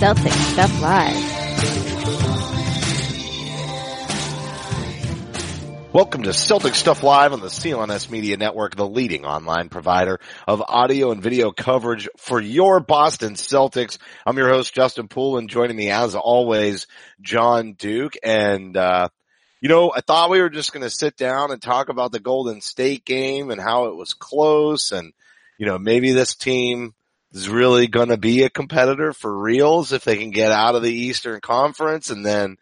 Celtic Stuff Live. Welcome to Celtic Stuff Live on the CLNS Media Network, the leading online provider of audio and video coverage for your Boston Celtics. I'm your host, Justin Poole, and joining me as always, John Duke. And, uh, you know, I thought we were just going to sit down and talk about the Golden State game and how it was close and, you know, maybe this team is really going to be a competitor for reals if they can get out of the Eastern Conference and then,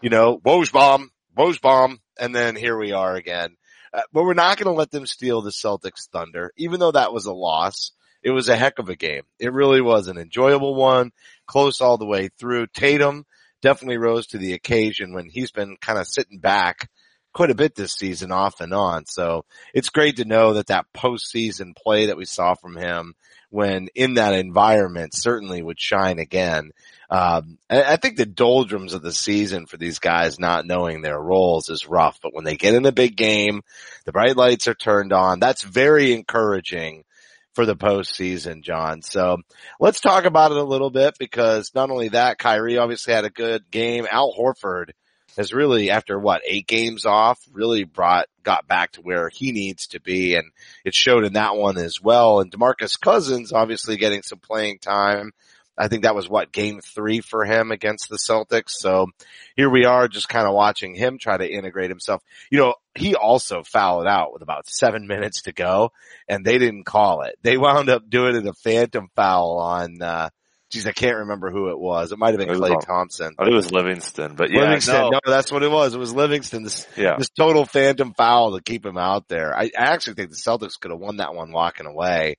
you know, Woj bomb, Woj bomb, and then here we are again. Uh, but we're not going to let them steal the Celtics thunder, even though that was a loss. It was a heck of a game. It really was an enjoyable one, close all the way through. Tatum definitely rose to the occasion when he's been kind of sitting back quite a bit this season off and on. So it's great to know that that postseason play that we saw from him when in that environment certainly would shine again. Um, I think the doldrums of the season for these guys not knowing their roles is rough, but when they get in a big game, the bright lights are turned on. That's very encouraging for the postseason, John. So let's talk about it a little bit because not only that, Kyrie obviously had a good game. Al Horford has really, after what, eight games off, really brought, got back to where he needs to be. And it showed in that one as well. And DeMarcus Cousins obviously getting some playing time. I think that was what game three for him against the Celtics. So here we are just kind of watching him try to integrate himself. You know, he also fouled out with about seven minutes to go and they didn't call it. They wound up doing it a phantom foul on, uh, geez, I can't remember who it was. It might have been Klay on- Thompson. I think it was Livingston, but yeah, Livingston. no, No. that's what it was. It was Livingston. This, yeah, this total phantom foul to keep him out there. I, I actually think the Celtics could have won that one walking away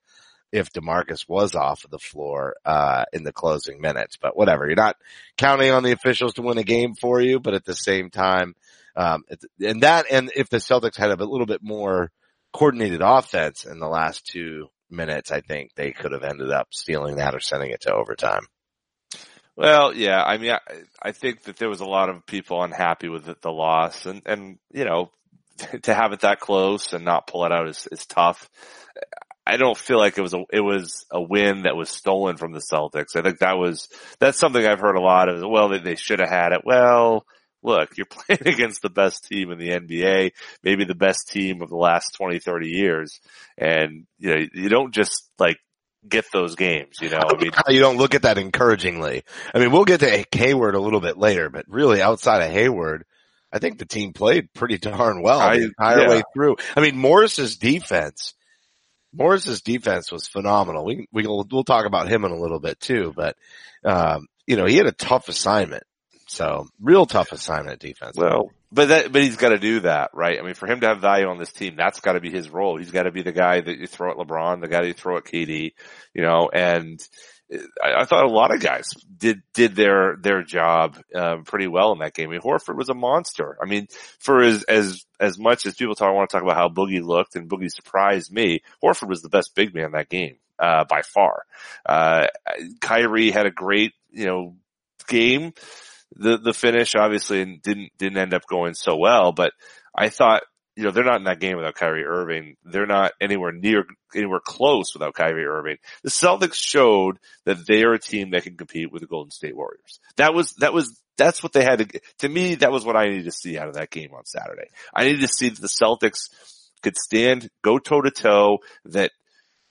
if DeMarcus was off of the floor, uh, in the closing minutes, but whatever. You're not counting on the officials to win a game for you, but at the same time, um, and that, and if the Celtics had a little bit more coordinated offense in the last two minutes, I think they could have ended up stealing that or sending it to overtime. Well, yeah, I mean, I, I think that there was a lot of people unhappy with the, the loss and, and, you know, to have it that close and not pull it out is, is tough. I don't feel like it was a, it was a win that was stolen from the Celtics. I think that was, that's something I've heard a lot of, well, they, they should have had it. Well, look, you're playing against the best team in the NBA, maybe the best team of the last 20, 30 years. And, you know, you don't just like get those games, you know, I mean, you don't look at that encouragingly. I mean, we'll get to Hayward a little bit later, but really outside of Hayward, I think the team played pretty darn well I- the entire yeah. way through. I mean, Morris's defense, Morris's defense was phenomenal. We, we, will we'll talk about him in a little bit too, but, um, you know, he had a tough assignment. So real tough assignment defense. Well, but that, but he's got to do that, right? I mean, for him to have value on this team, that's got to be his role. He's got to be the guy that you throw at LeBron, the guy that you throw at KD, you know, and I, I thought a lot of guys did, did their, their job, um, pretty well in that game. I mean, Horford was a monster. I mean, for as, as, as much as people talk, I want to talk about how Boogie looked and Boogie surprised me, Horford was the best big man that game, uh, by far. Uh, Kyrie had a great, you know, game the the finish obviously didn't didn't end up going so well, but I thought you know they're not in that game without Kyrie Irving. They're not anywhere near anywhere close without Kyrie Irving. The Celtics showed that they are a team that can compete with the Golden State Warriors. That was that was that's what they had to to me that was what I needed to see out of that game on Saturday. I needed to see that the Celtics could stand, go toe to toe, that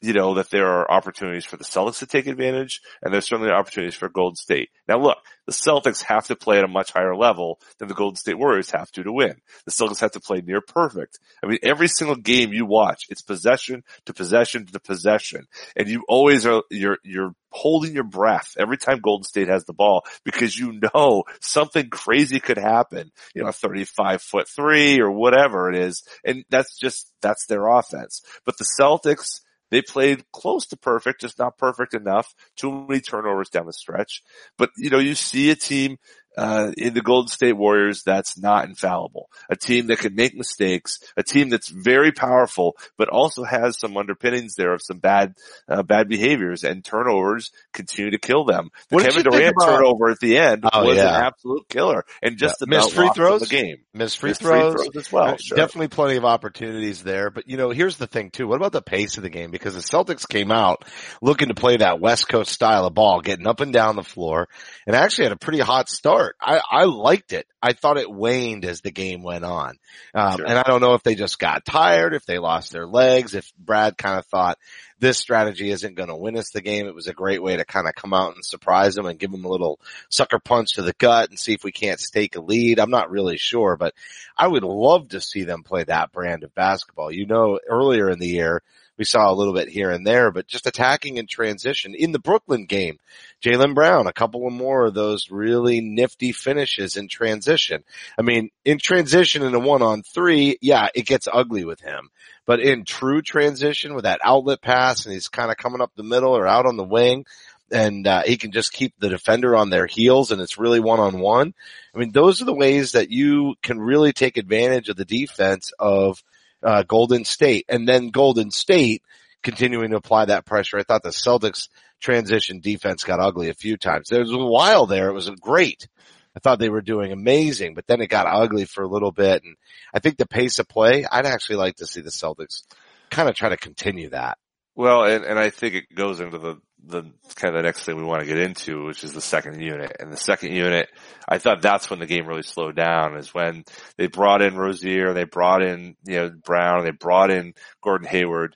you know, that there are opportunities for the Celtics to take advantage and there's certainly opportunities for Golden State. Now look, the Celtics have to play at a much higher level than the Golden State Warriors have to to win. The Celtics have to play near perfect. I mean, every single game you watch, it's possession to possession to possession. And you always are, you're, you're holding your breath every time Golden State has the ball because you know something crazy could happen, you know, a 35 foot three or whatever it is. And that's just, that's their offense. But the Celtics, they played close to perfect, just not perfect enough. Too many turnovers down the stretch. But, you know, you see a team uh, in the Golden State Warriors that's not infallible. A team that can make mistakes, a team that's very powerful, but also has some underpinnings there of some bad, uh, bad behaviors and turnovers continue to kill them. The What Kevin Durant about- turnover at the end Oh, was yeah. an absolute killer and just Yeah. Missed free throws? the game. Missed free Missed throws. as well. Uh, Sure. Definitely plenty of opportunities there. But you know, here's the thing too. What about the pace of the game? Because the Celtics came out looking to play that West Coast style of ball, getting up and down the floor and actually had a pretty hot start. I, I liked it. I thought it waned as the game went on. Um, Sure. and I don't know if they just got tired, if they lost their legs, if Brad kind of thought this strategy isn't going to win us the game. It was a great way to kind of come out and surprise them and give them a little sucker punch to the gut and see if we can't stake a lead. I'm not really sure, but I would love to see them play that brand of basketball. You know, earlier in the year, we saw a little bit here and there, but just attacking in transition. In the Brooklyn game, Jaylen Brown, a couple of more of those really nifty finishes in transition. I mean, in transition in a one on three, yeah, it gets ugly with him. But in true transition with that outlet pass and he's kind of coming up the middle or out on the wing and uh, he can just keep the defender on their heels and it's really one on one. I mean, those are the ways that you can really take advantage of the defense of uh, Golden State and then Golden State continuing to apply that pressure. I thought the Celtics transition defense got ugly a few times. There was a while there. It was great. I thought they were doing amazing, but then it got ugly for a little bit. And I think the pace of play, I'd actually like to see the Celtics kind of try to continue that. Well, and, and I think it goes into the, the kind of the next thing we want to get into, which is the second unit. And the second unit, I thought that's when the game really slowed down is when they brought in Rozier, they brought in, you know, Brown, they brought in Gordon Hayward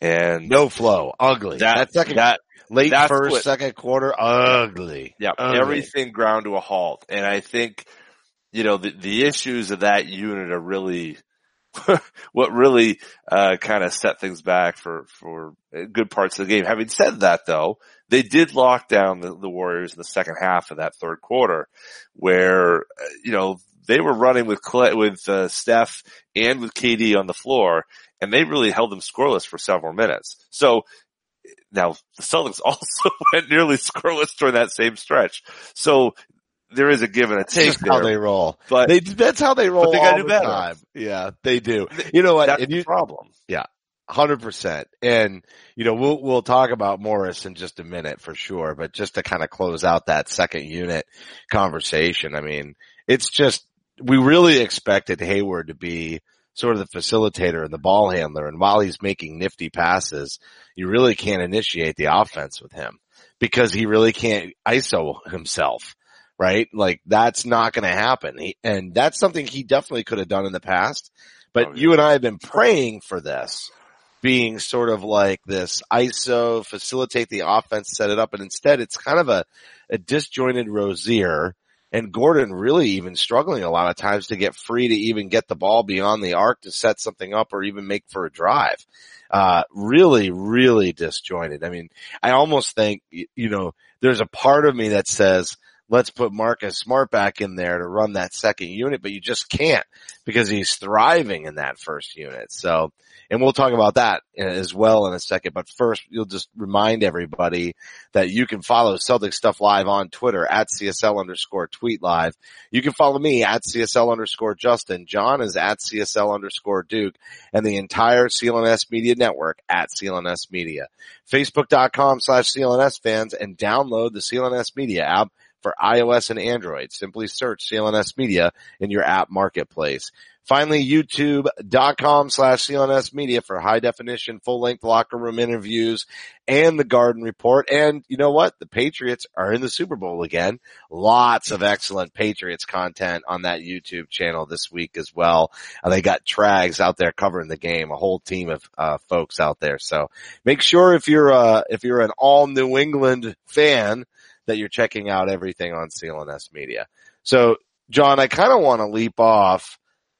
and No flow, ugly. that, That, second, that, late first, what- second quarter, ugly. yeah, Ugly. everything ground to a halt. And I think, you know, the, the issues of that unit are really, what really, uh, kind of set things back for, for good parts of the game. Having said that though, they did lock down the, the Warriors in the second half of that third quarter where, uh, you know, they were running with Klay, with, uh, Steph and with KD on the floor and they really held them scoreless for several minutes. So, now the Celtics also went nearly scoreless during that same stretch. So there is a give and a take just how they roll. But They, that's how they roll they gotta all do the better. time. Yeah, they do. You know what? that's And the you, problem. Hundred percent. And, you know, we'll, we'll talk about Morris in just a minute for sure, but just to kind of close out that second unit conversation, I mean, it's just, we really expected Hayward to be sort of the facilitator and the ball handler. And while he's making nifty passes, you really can't initiate the offense with him because he really can't ISO himself. Right? Like that's not going to happen. He, and that's something he definitely could have done in the past. But Oh, yeah. you and I have been praying for this being sort of like this ISO, facilitate the offense, set it up. And instead it's kind of a, a disjointed Rozier and Gordon really even struggling a lot of times to get free to even get the ball beyond the arc to set something up or even make for a drive. Uh, really, really disjointed. I mean, I almost think, you know, there's a part of me that says, let's put Marcus Smart back in there to run that second unit, but you just can't because he's thriving in that first unit. So, and we'll talk about that as well in a second. But first, you'll just remind everybody that you can follow Celtic Stuff Live on Twitter at CSL underscore tweet live. You can follow me at CSL underscore Justin. John is at CSL underscore Duke and the entire CLNS Media Network at CLNS Media. Facebook.com slash CLNS fans and download the CLNS Media app for iOS and Android. Simply search CLNS Media in your app marketplace. Finally, youtube.com slash CLNS media for high definition, full length locker room interviews and the garden report. And you know what? The Patriots are in the Super Bowl again. Lots of excellent Patriots content on that YouTube channel this week as well. Uh, they got Trags out there covering the game, a whole team of, uh, folks out there. So make sure if you're, uh, if you're an all New England fan that you're checking out everything on CLNS media. So John, I kind of want to leap off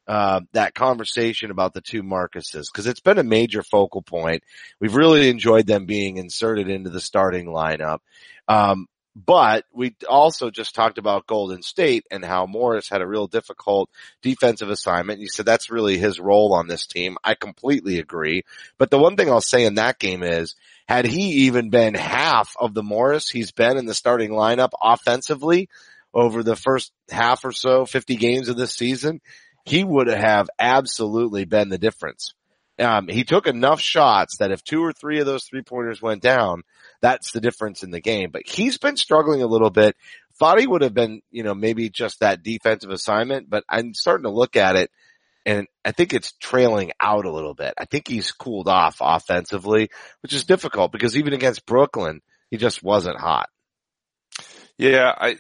uh, that conversation about the two Marcuses because it's been a major focal point. We've really enjoyed them being inserted into the starting lineup. Um, but we also just talked about Golden State and how Morris had a real difficult defensive assignment. You said that's really his role on this team. I completely agree. But the one thing I'll say in that game is, had he even been half of the Morris he's been in the starting lineup offensively over the first half or so, 50 games of this season, he would have absolutely been the difference. Um, he took enough shots that if two or three of those three pointers went down, that's the difference in the game. But he's been struggling a little bit. Thought he would have been, you know, maybe just that defensive assignment, but I'm starting to look at it and I think it's trailing out a little bit. I think he's cooled off offensively, which is difficult because even against Brooklyn, he just wasn't hot. Yeah, I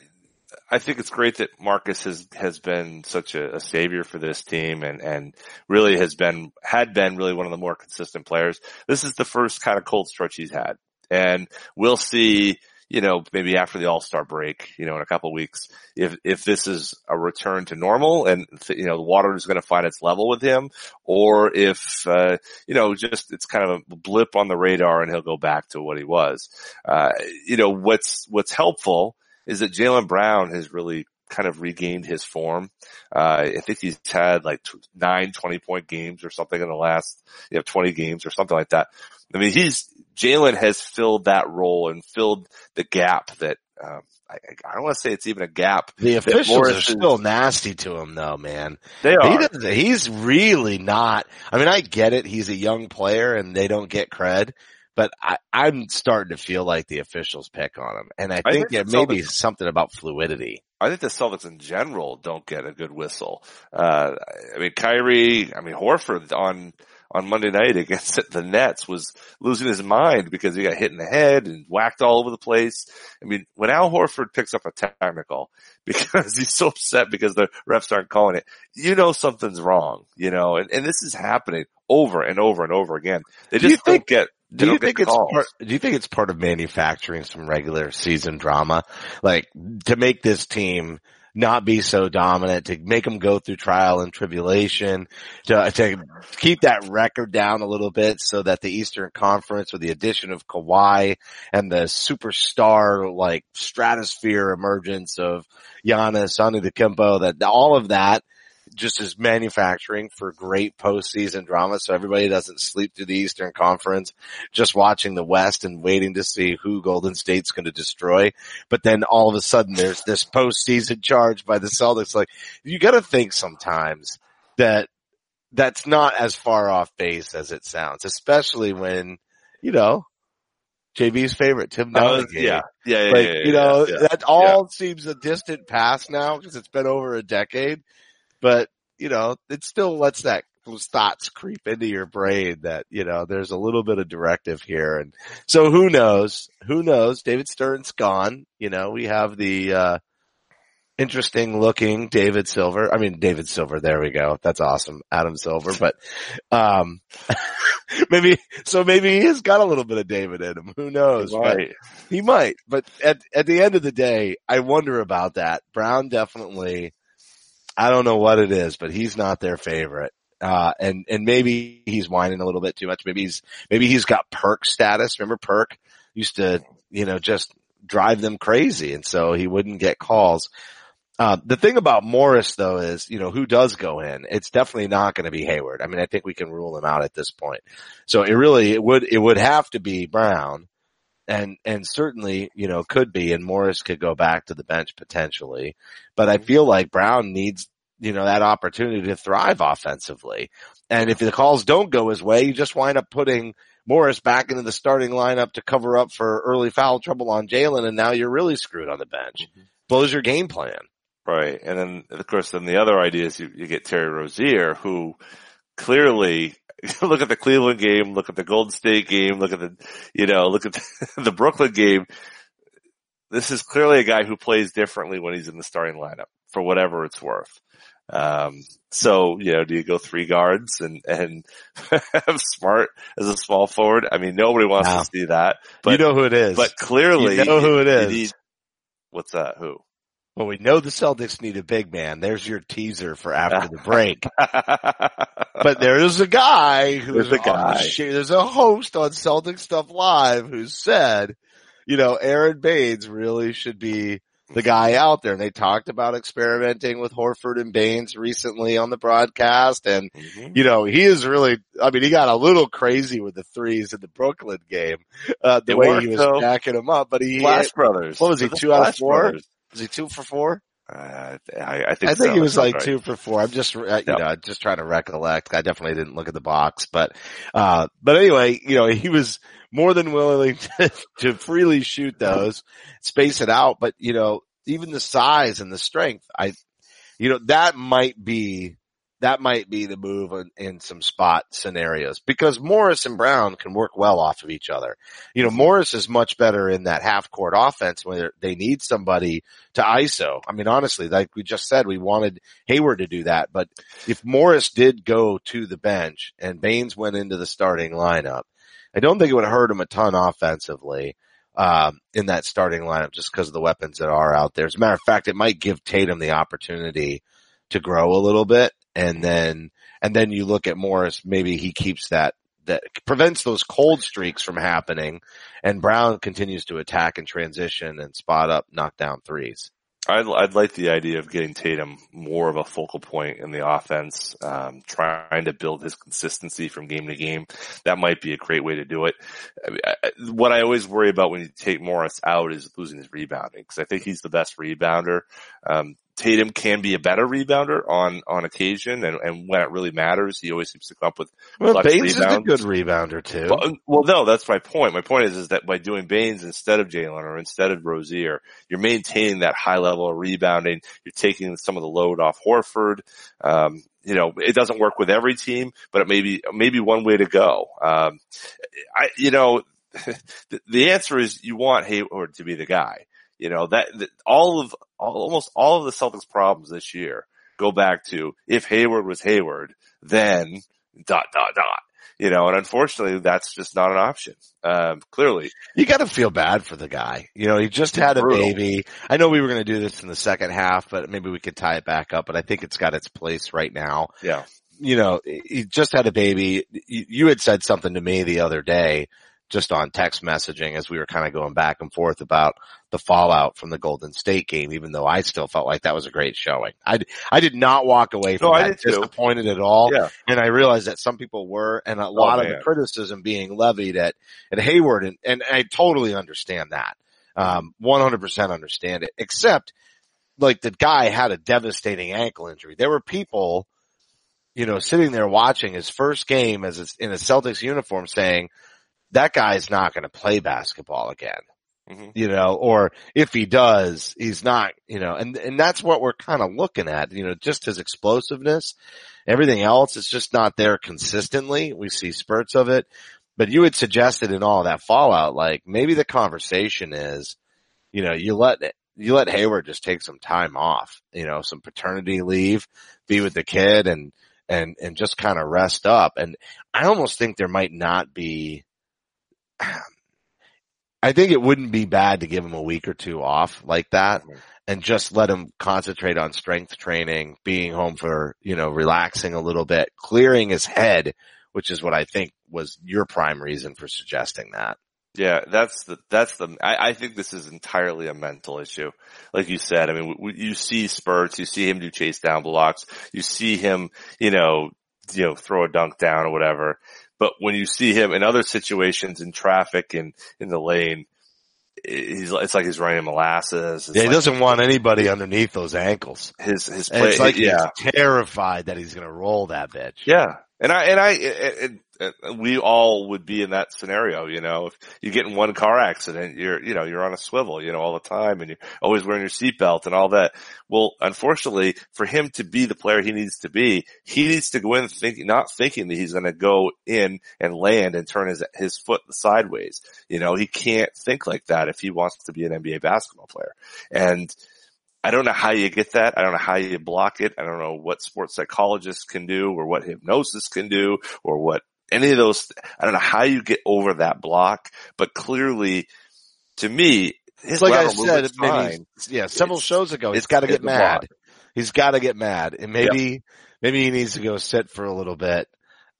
I think it's great that Marcus has has been such a, a, savior for this team and and really has been had been really one of the more consistent players. This is the first kind of cold stretch he's had, and we'll see. You know, maybe after the All Star break, you know, in a couple weeks, if if this is a return to normal and you know the water is going to find its level with him, or if uh, you know just it's kind of a blip on the radar and he'll go back to what he was. Uh, you know, what's what's helpful is that Jaylen Brown has really kind of regained his form. Uh, I think he's had like t- nine 20 point games or something in the last, you know, 20 games or something like that. I mean, he's, Jaylen has filled that role and filled the gap that, um, I, I don't want to say it's even a gap. The officials are still nasty to him though, man. They are. He he's really not, I mean, I get it. He's a young player and they don't get cred, but I, I'm starting to feel like the officials pick on him. And I think, I think it may be something about fluidity. I think the Celtics in general don't get a good whistle. Uh, I mean, Kyrie, I mean, Horford on, on Monday night against the Nets was losing his mind because he got hit in the head and whacked all over the place. I mean, when Al Horford picks up a technical because he's so upset because the refs aren't calling it, you know something's wrong, you know, and, and this is happening over and over and over again. They Do just you think- don't get Do you think it's part, do you think it's part of manufacturing some regular season drama? Like to make this team not be so dominant, to make them go through trial and tribulation, to, to keep that record down a little bit so that the Eastern Conference with the addition of Kawhi and the superstar like stratosphere emergence of Giannis, Antetokounmpo, that all of that just is manufacturing for great postseason drama. So everybody doesn't sleep through the Eastern Conference, just watching the West and waiting to see who Golden State's going to destroy. But then all of a sudden there's this postseason charge by the Celtics. Like you got to think sometimes that that's not as far off base as it sounds, especially when, you know, JB's favorite, Tim Uh, yeah, yeah, yeah, Like, yeah, you know, yeah, yeah. that all seems a distant past now because it's been over a decade, but you know, it still lets that those thoughts creep into your brain that, you know, there's a little bit of directive here. And so who knows? Who knows? David Stern's gone. You know, we have the, uh, interesting looking David Silver. I mean, David Silver. There we go. That's awesome. Adam Silver, but, um, maybe, so maybe he has got a little bit of David in him. Who knows? But- Right. he might, but at at the end of the day, I wonder about that. Brown definitely, I don't know what it is, but he's not their favorite. Uh, and, and maybe he's whining a little bit too much. Maybe he's, maybe he's got perk status. Remember perk used to, you know, just drive them crazy. And so he wouldn't get calls. Uh, the thing about Morris though is, you know, who does go in? It's definitely not going to be Hayward. I mean, I think we can rule him out at this point. So it really, it would, it would have to be Brown and and certainly you know could be and Morris could go back to the bench potentially but I mm-hmm. feel like Brown needs you know that opportunity to thrive offensively. And if the calls don't go his way you just wind up putting Morris back into the starting lineup to cover up for early foul trouble on Jaylen and now you're really screwed on the bench. Mm-hmm. Blows your game plan. Right. And then, of course, then the other idea is you, you get Terry Rozier, who clearly, look at the Cleveland game, look at the Golden State game, look at the, you know, look at the, the Brooklyn game. This is clearly a guy who plays differently when he's in the starting lineup for whatever it's worth. Um, so, you know, do you go three guards and, and have smart as a small forward? I mean, nobody wants No. to see that, but, you know who it is. but clearly, You know who it is. need- what's that? Who? Well, we know the Celtics need a big man. There's your teaser for after the break. but there is a guy who's There's a guy. There's a host on Celtic Stuff Live who said, you know, Aron Baynes really should be the guy out there. And they talked about experimenting with Horford and Baynes recently on the broadcast. And, Mhm. you know, he is really, I mean, he got a little crazy with the threes in the Brooklyn game, uh, the It way worked, he was though. jacking them up, but he, Splash Brothers. what was he, The two out of four? Brothers. Was he two for four? Uh, I, I think I think so. he was like sounds two for four. I'm just, uh, you Yep. know, just trying to recollect. I definitely didn't look at the box, but, uh, but anyway, you know, he was more than willing to, to freely shoot those, space it out. But, you know, even the size and the strength, I, you know, that might be, that might be the move in, in some spot scenarios because Morris and Brown can work well off of each other. You know, Morris is much better in that half court offense where they need somebody to ISO. I mean, honestly, like we just said, we wanted Hayward to do that, but if Morris did go to the bench and Baynes went into the starting lineup, I don't think it would hurt him a ton offensively. Um, in that starting lineup, just because of the weapons that are out there. As a matter of fact, it might give Tatum the opportunity to grow a little bit, and then and then you look at Morris. Maybe he keeps that that prevents those cold streaks from happening, and Brown continues to attack and transition and spot up, knock down threes. I'd, I'd like the idea of getting Tatum more of a focal point in the offense, um, trying to build his consistency from game to game. That might be a great way to do it. I mean, I- what I always worry about when you take Morris out is losing his rebounding because I think he's the best rebounder. Um, Tatum can be a better rebounder on, on occasion and, and when it really matters, he always seems to come up with Well, Baynes is a good rebounder too. Well, well, no, that's my point. My point is, is that by doing Baynes instead of Jaylen or instead of Rozier, you're maintaining that high level of rebounding. You're taking some of the load off Horford. Um, you know, it doesn't work with every team, but it may be, maybe one way to go. Um, I, you know, the, the answer is you want Hayward to be the guy. You know, that, that all of, all, almost all of the Celtics problems this year go back to if Hayward was Hayward, then dot, dot, dot. You know, and unfortunately that's just not an option. Um, clearly. you got to feel bad for the guy. You know, he just had a Brutal. baby. I know we were going to do this in the second half, but maybe we could tie it back up. But I think it's got its place right now. Yeah. You know, he just had a baby. You had said something to me the other day, just on text messaging as we were kind of going back and forth about the fallout from the Golden State game, even though I still felt like that was a great showing. I, I did not walk away from No, that did too. disappointed at all. Yeah. And I realized that some people were and a lot of the criticism being levied at, at Hayward and, and I totally understand that. Um, 100% understand it, except like the guy had a devastating ankle injury. There were people, you know, sitting there watching his first game as in a Celtics uniform saying, that guy's not going to play basketball again Mhm. you know, or if he does, he's not, you know, and, and that's what we're kind of looking at, you know, just his explosiveness, everything else is just not there consistently. We see spurts of it, but you had suggested in all that fallout, like maybe the conversation is, you know, you let, you let Hayward just take some time off, you know, some paternity leave, be with the kid and, and, and just kind of rest up. And I almost think there might not be, I think it wouldn't be bad to give him a week or two off like that and just let him concentrate on strength training, being home for, you know, relaxing a little bit, clearing his head, which is what I think was your prime reason for suggesting that. Yeah, that's the, that's the, I, I think this is entirely a mental issue. Like you said, I mean, w- you see spurts, you see him do chase down blocks, you see him, you know, you know, throw a dunk down or whatever. But when you see him in other situations in traffic and in the lane, he's, it's like he's running molasses. It's Yeah, he like doesn't want anybody underneath those ankles. his, his play, it's like yeah. he's terrified that he's going to roll that bitch. Yeah. And I, and I, uh, Uh, we all would be in that scenario, you know, if you get in one car accident, you're, you know, you're on a swivel, you know, all the time and you're always wearing your seatbelt and all that. Well, unfortunately for him to be the player he needs to be, he needs to go in thinking, not thinking that he's going to go in and land and turn his, his foot sideways. You know, he can't think like that if he wants to be an NBA basketball player. And, I don't know how you get that. I don't know how you block it. I don't know what sports psychologists can do or what hypnosis can do or what any of those. I don't know how you get over that block, but clearly to me, his like I said, maybe, yeah, several It's- shows ago, he's it's got to get mad. He's got to get mad, and maybe maybe he needs to go sit for a little bit,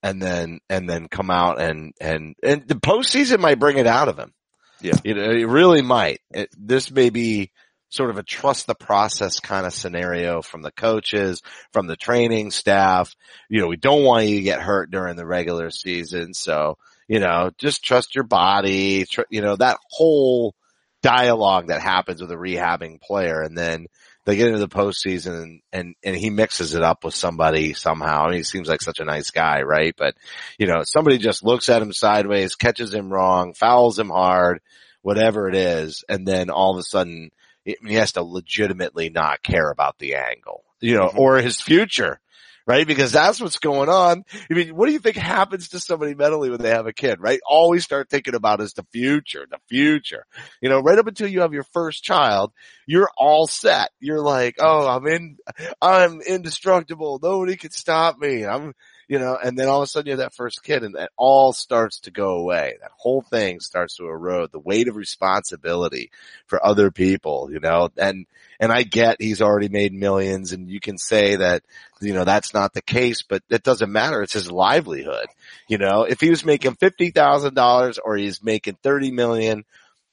and then and then come out and and and the postseason might bring it out of him. Yeah. you know, it really might. It, this may be sort of a trust the process kind of scenario from the coaches, from the training staff. You know, we don't want you to get hurt during the regular season, so you know, just trust your body. Tr- you know, that whole dialogue that happens with a rehabbing player, and then they get into the postseason and, and, and he mixes it up with somebody somehow. I mean, he seems like such a nice guy, right? But, you know, somebody just looks at him sideways, catches him wrong, fouls him hard, whatever it is. And then all of a sudden he has to legitimately not care about the angle, you know, Mhm. or his future. Right? Because that's what's going on. I mean, what do you think happens to somebody mentally when they have a kid, right? All we start thinking about is the future, the future. You know, right up until you have your first child, you're all set. You're like, oh, I'm in, I'm indestructible. Nobody can stop me. I'm, you know, and then all of a sudden you have that first kid and that all starts to go away. That whole thing starts to erode the weight of responsibility for other people, you know, and, and I get he's already made millions and you can say that, you know, that's not the case, but it doesn't matter. It's his livelihood. You know, if he was making $50,000 or he's making 30 million,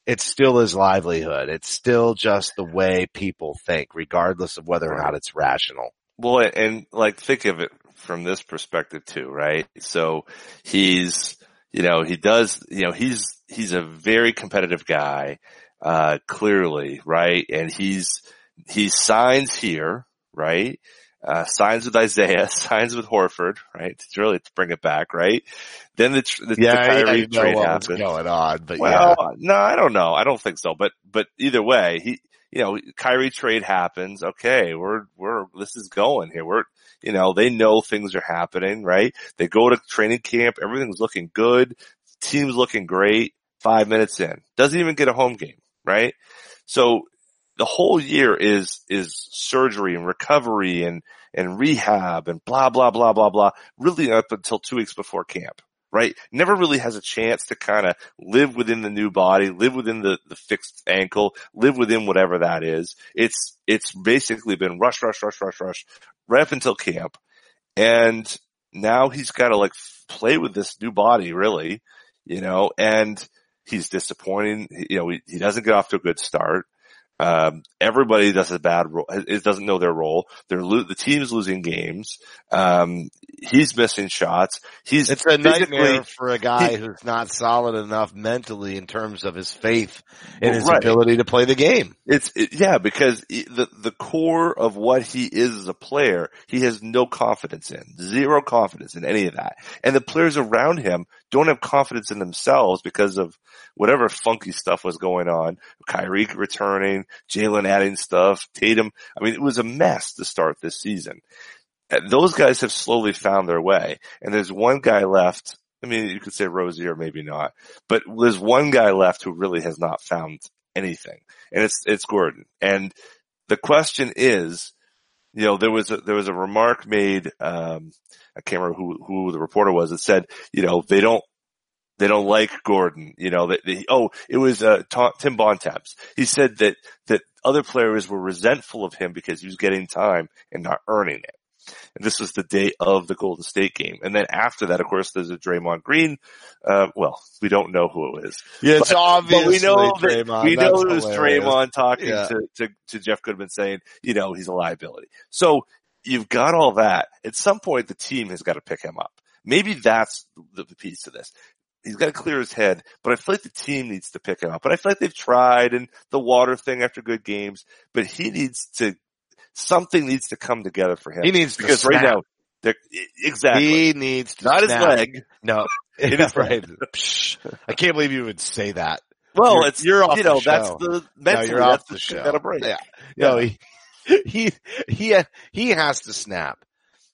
it's still his livelihood. It's still just the way people think, regardless of whether or not it's rational. Well, and, and like think of it from this perspective too, right? So he's, you know, he does, you know, he's, he's a very competitive guy, uh, clearly, right? And he's, he signs here, right? Uh, signs with Isaiah, signs with Horford, right? To really to bring it back, right? Then the, the, the Kyrie know trade what's happens. going on, but Well, no, I don't know. I don't think so. But but either way, he you know, Kyrie trade happens. Okay, we're we're this is going here. We're you know, they know things are happening, right? They go to training camp, everything's looking good, team's looking great. Five minutes in, doesn't even get a home game, right? So the whole year is is surgery and recovery and and rehab and blah blah blah blah blah. Really up until two weeks before camp right? Never really has a chance to kind of live within the new body, live within the, the fixed ankle, live within whatever that is. It's, it's basically been rush, rush, rush, rush, rush, right up until camp. And now he's got to like play with this new body really, you know, and he's disappointing. You know, he, he doesn't get off to a good start. Um, everybody does a bad role. It doesn't know their role. They're lo- the team's losing games. Um, he's missing shots. He's It's a nightmare for a guy he- who's not solid enough mentally in terms of his faith in his Right. ability to play the game. It's it, yeah, because he- the the core of what he is as a player, he has no confidence in, zero confidence in any of that, and the players around him don't have confidence in themselves because of whatever funky stuff was going on. Kyrie returning, Jaylen adding stuff, Tatum. I mean, it was a mess to start this season. And those guys have slowly found their way, and there's one guy left. I mean, you could say Rozier, maybe not, but there's one guy left who really has not found anything, and it's it's Gordon. And the question is, you know, there was a, there was a remark made. Um, I can't remember who who the reporter was. That said, you know, they don't they don't like Gordon. You know, that oh, it was uh, Tim Bontemps. He said that that other players were resentful of him because he was getting time and not earning it. And this was the day of the Golden State game. And then after that, of course, there's a Draymond Green. Uh, well, we don't know who it was. Yeah, it's But- obvious. But we know that, Draymond. we know it was hilarious. Draymond talking Yeah. to, to, to Jeff Goodman saying, you know, he's a liability. So you've got all that. At some point, the team has got to pick him up. Maybe that's the, the piece to this. He's got to clear his head, but I feel like the team needs to pick him up. But I feel like they've tried and the water thing after good games, but he needs to, something needs to come together for him. He needs to because right now exactly. He needs to Not his leg. No, It is right. I can't believe you would say that. Well, You're- it's you're off you know the show. that's the No, you're off that's the the show. Got break. Yeah. No, he, he, he, he has to snap.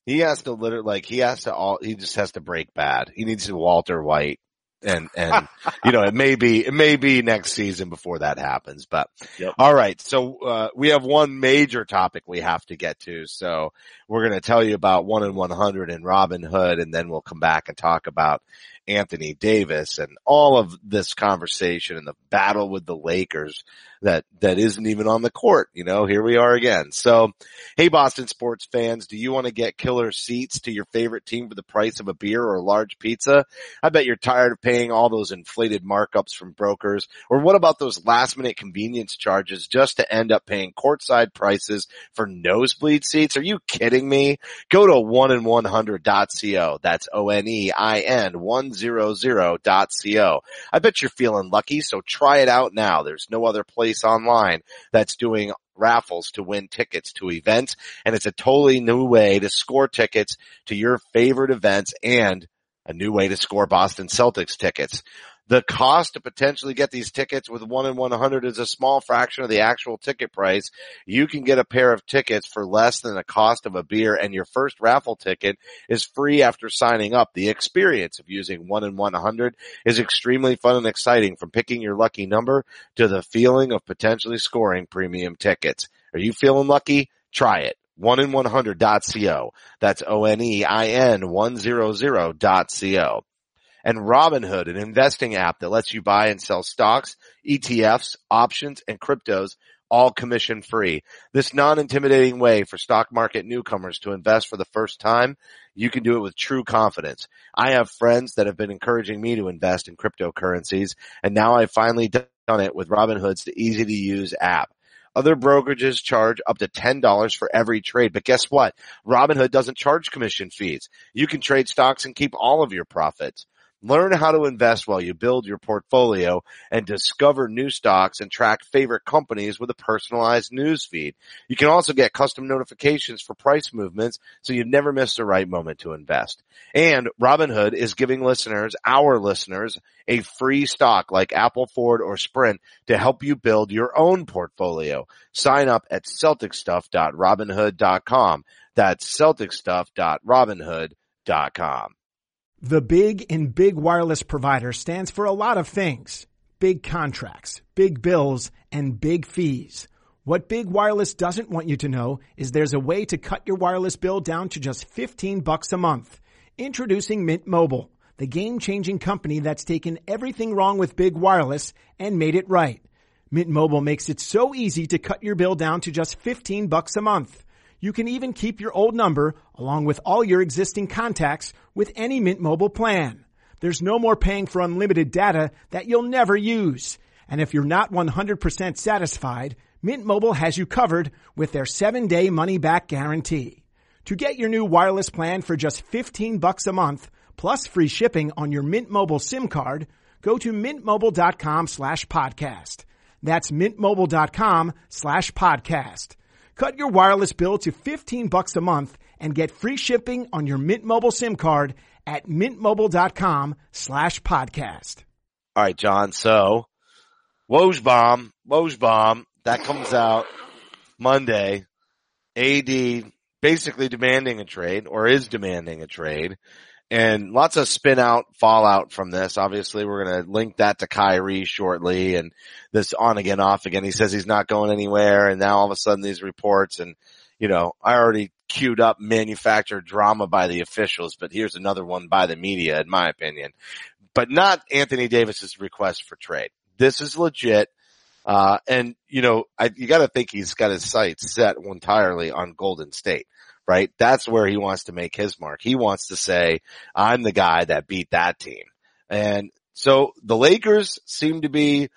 He has to literally, like, he has to all, he just has to break bad. He needs to Walter White. And, and, you know, it may be, it may be next season before that happens, but Yep. all right. So, uh, we have one major topic we have to get to. So we're going to tell you about one in 100 and Robin Hood, and then we'll come back and talk about Anthony Davis and all of this conversation and the battle with the Lakers that, that isn't even on the court. You know, here we are again. So, hey, Boston sports fans, do you want to get killer seats to your favorite team for the price of a beer or a large pizza? I bet you're tired of paying all those inflated markups from brokers. Or what about those last minute convenience charges just to end up paying courtside prices for nosebleed seats? Are you kidding me? Go to 1in100.co. That's O-N-E-I-N 100.co. I bet you're feeling lucky, so try it out now. There's no other place online that's doing raffles to win tickets to events, and it's a totally new way to score tickets to your favorite events and a new way to score Boston Celtics tickets. The cost to potentially get these tickets with one in 100 is a small fraction of the actual ticket price. You can get a pair of tickets for less than the cost of a beer and your first raffle ticket is free after signing up. The experience of using one in 100 is extremely fun and exciting from picking your lucky number to the feeling of potentially scoring premium tickets. Are you feeling lucky? Try it. One in 100.co. That's O-N-E-I-N 100.co and Robinhood, an investing app that lets you buy and sell stocks, ETFs, options, and cryptos, all commission free. This non-intimidating way for stock market newcomers to invest for the first time, you can do it with true confidence. I have friends that have been encouraging me to invest in cryptocurrencies, and now I've finally done it with Robinhood's easy to use app. Other brokerages charge up to $10 for every trade, but guess what? Robinhood doesn't charge commission fees. You can trade stocks and keep all of your profits. Learn how to invest while you build your portfolio and discover new stocks and track favorite companies with a personalized news feed. You can also get custom notifications for price movements so you never miss the right moment to invest. And Robinhood is giving listeners, our listeners, a free stock like Apple, Ford, or Sprint to help you build your own portfolio. Sign up at celticstuff.robinhood.com. That's celticstuff.robinhood.com. The big in big wireless provider stands for a lot of things. Big contracts, big bills, and big fees. What Big Wireless doesn't want you to know is there's a way to cut your wireless bill down to just 15 bucks a month. Introducing Mint Mobile, the game-changing company that's taken everything wrong with big wireless and made it right. Mint Mobile makes it so easy to cut your bill down to just 15 bucks a month. You can even keep your old number along with all your existing contacts with any Mint Mobile plan. There's no more paying for unlimited data that you'll never use. And if you're not 100% satisfied, Mint Mobile has you covered with their 7-day money back guarantee. To get your new wireless plan for just 15 bucks a month plus free shipping on your Mint Mobile SIM card, go to mintmobile.com slash podcast. That's mintmobile.com slash podcast. Cut your wireless bill to 15 bucks a month and get free shipping on your Mint Mobile SIM card at mintmobile.com slash podcast. All right, John. So, Woj bomb, Woj bomb, that comes out Monday. AD basically demanding a trade or is demanding a trade and lots of spin out fallout from this. Obviously, we're going to link that to Kyrie shortly and this on again, off again. He says he's not going anywhere. And now all of a sudden these reports and, you know, I already queued up manufactured drama by the officials, but here's another one by the media, in my opinion, but not Anthony Davis's request for trade. This is legit. Uh, and you know, I, you got to think he's got his sights set entirely on Golden State, right? That's where he wants to make his mark. He wants to say, I'm the guy that beat that team. And so the Lakers seem to be,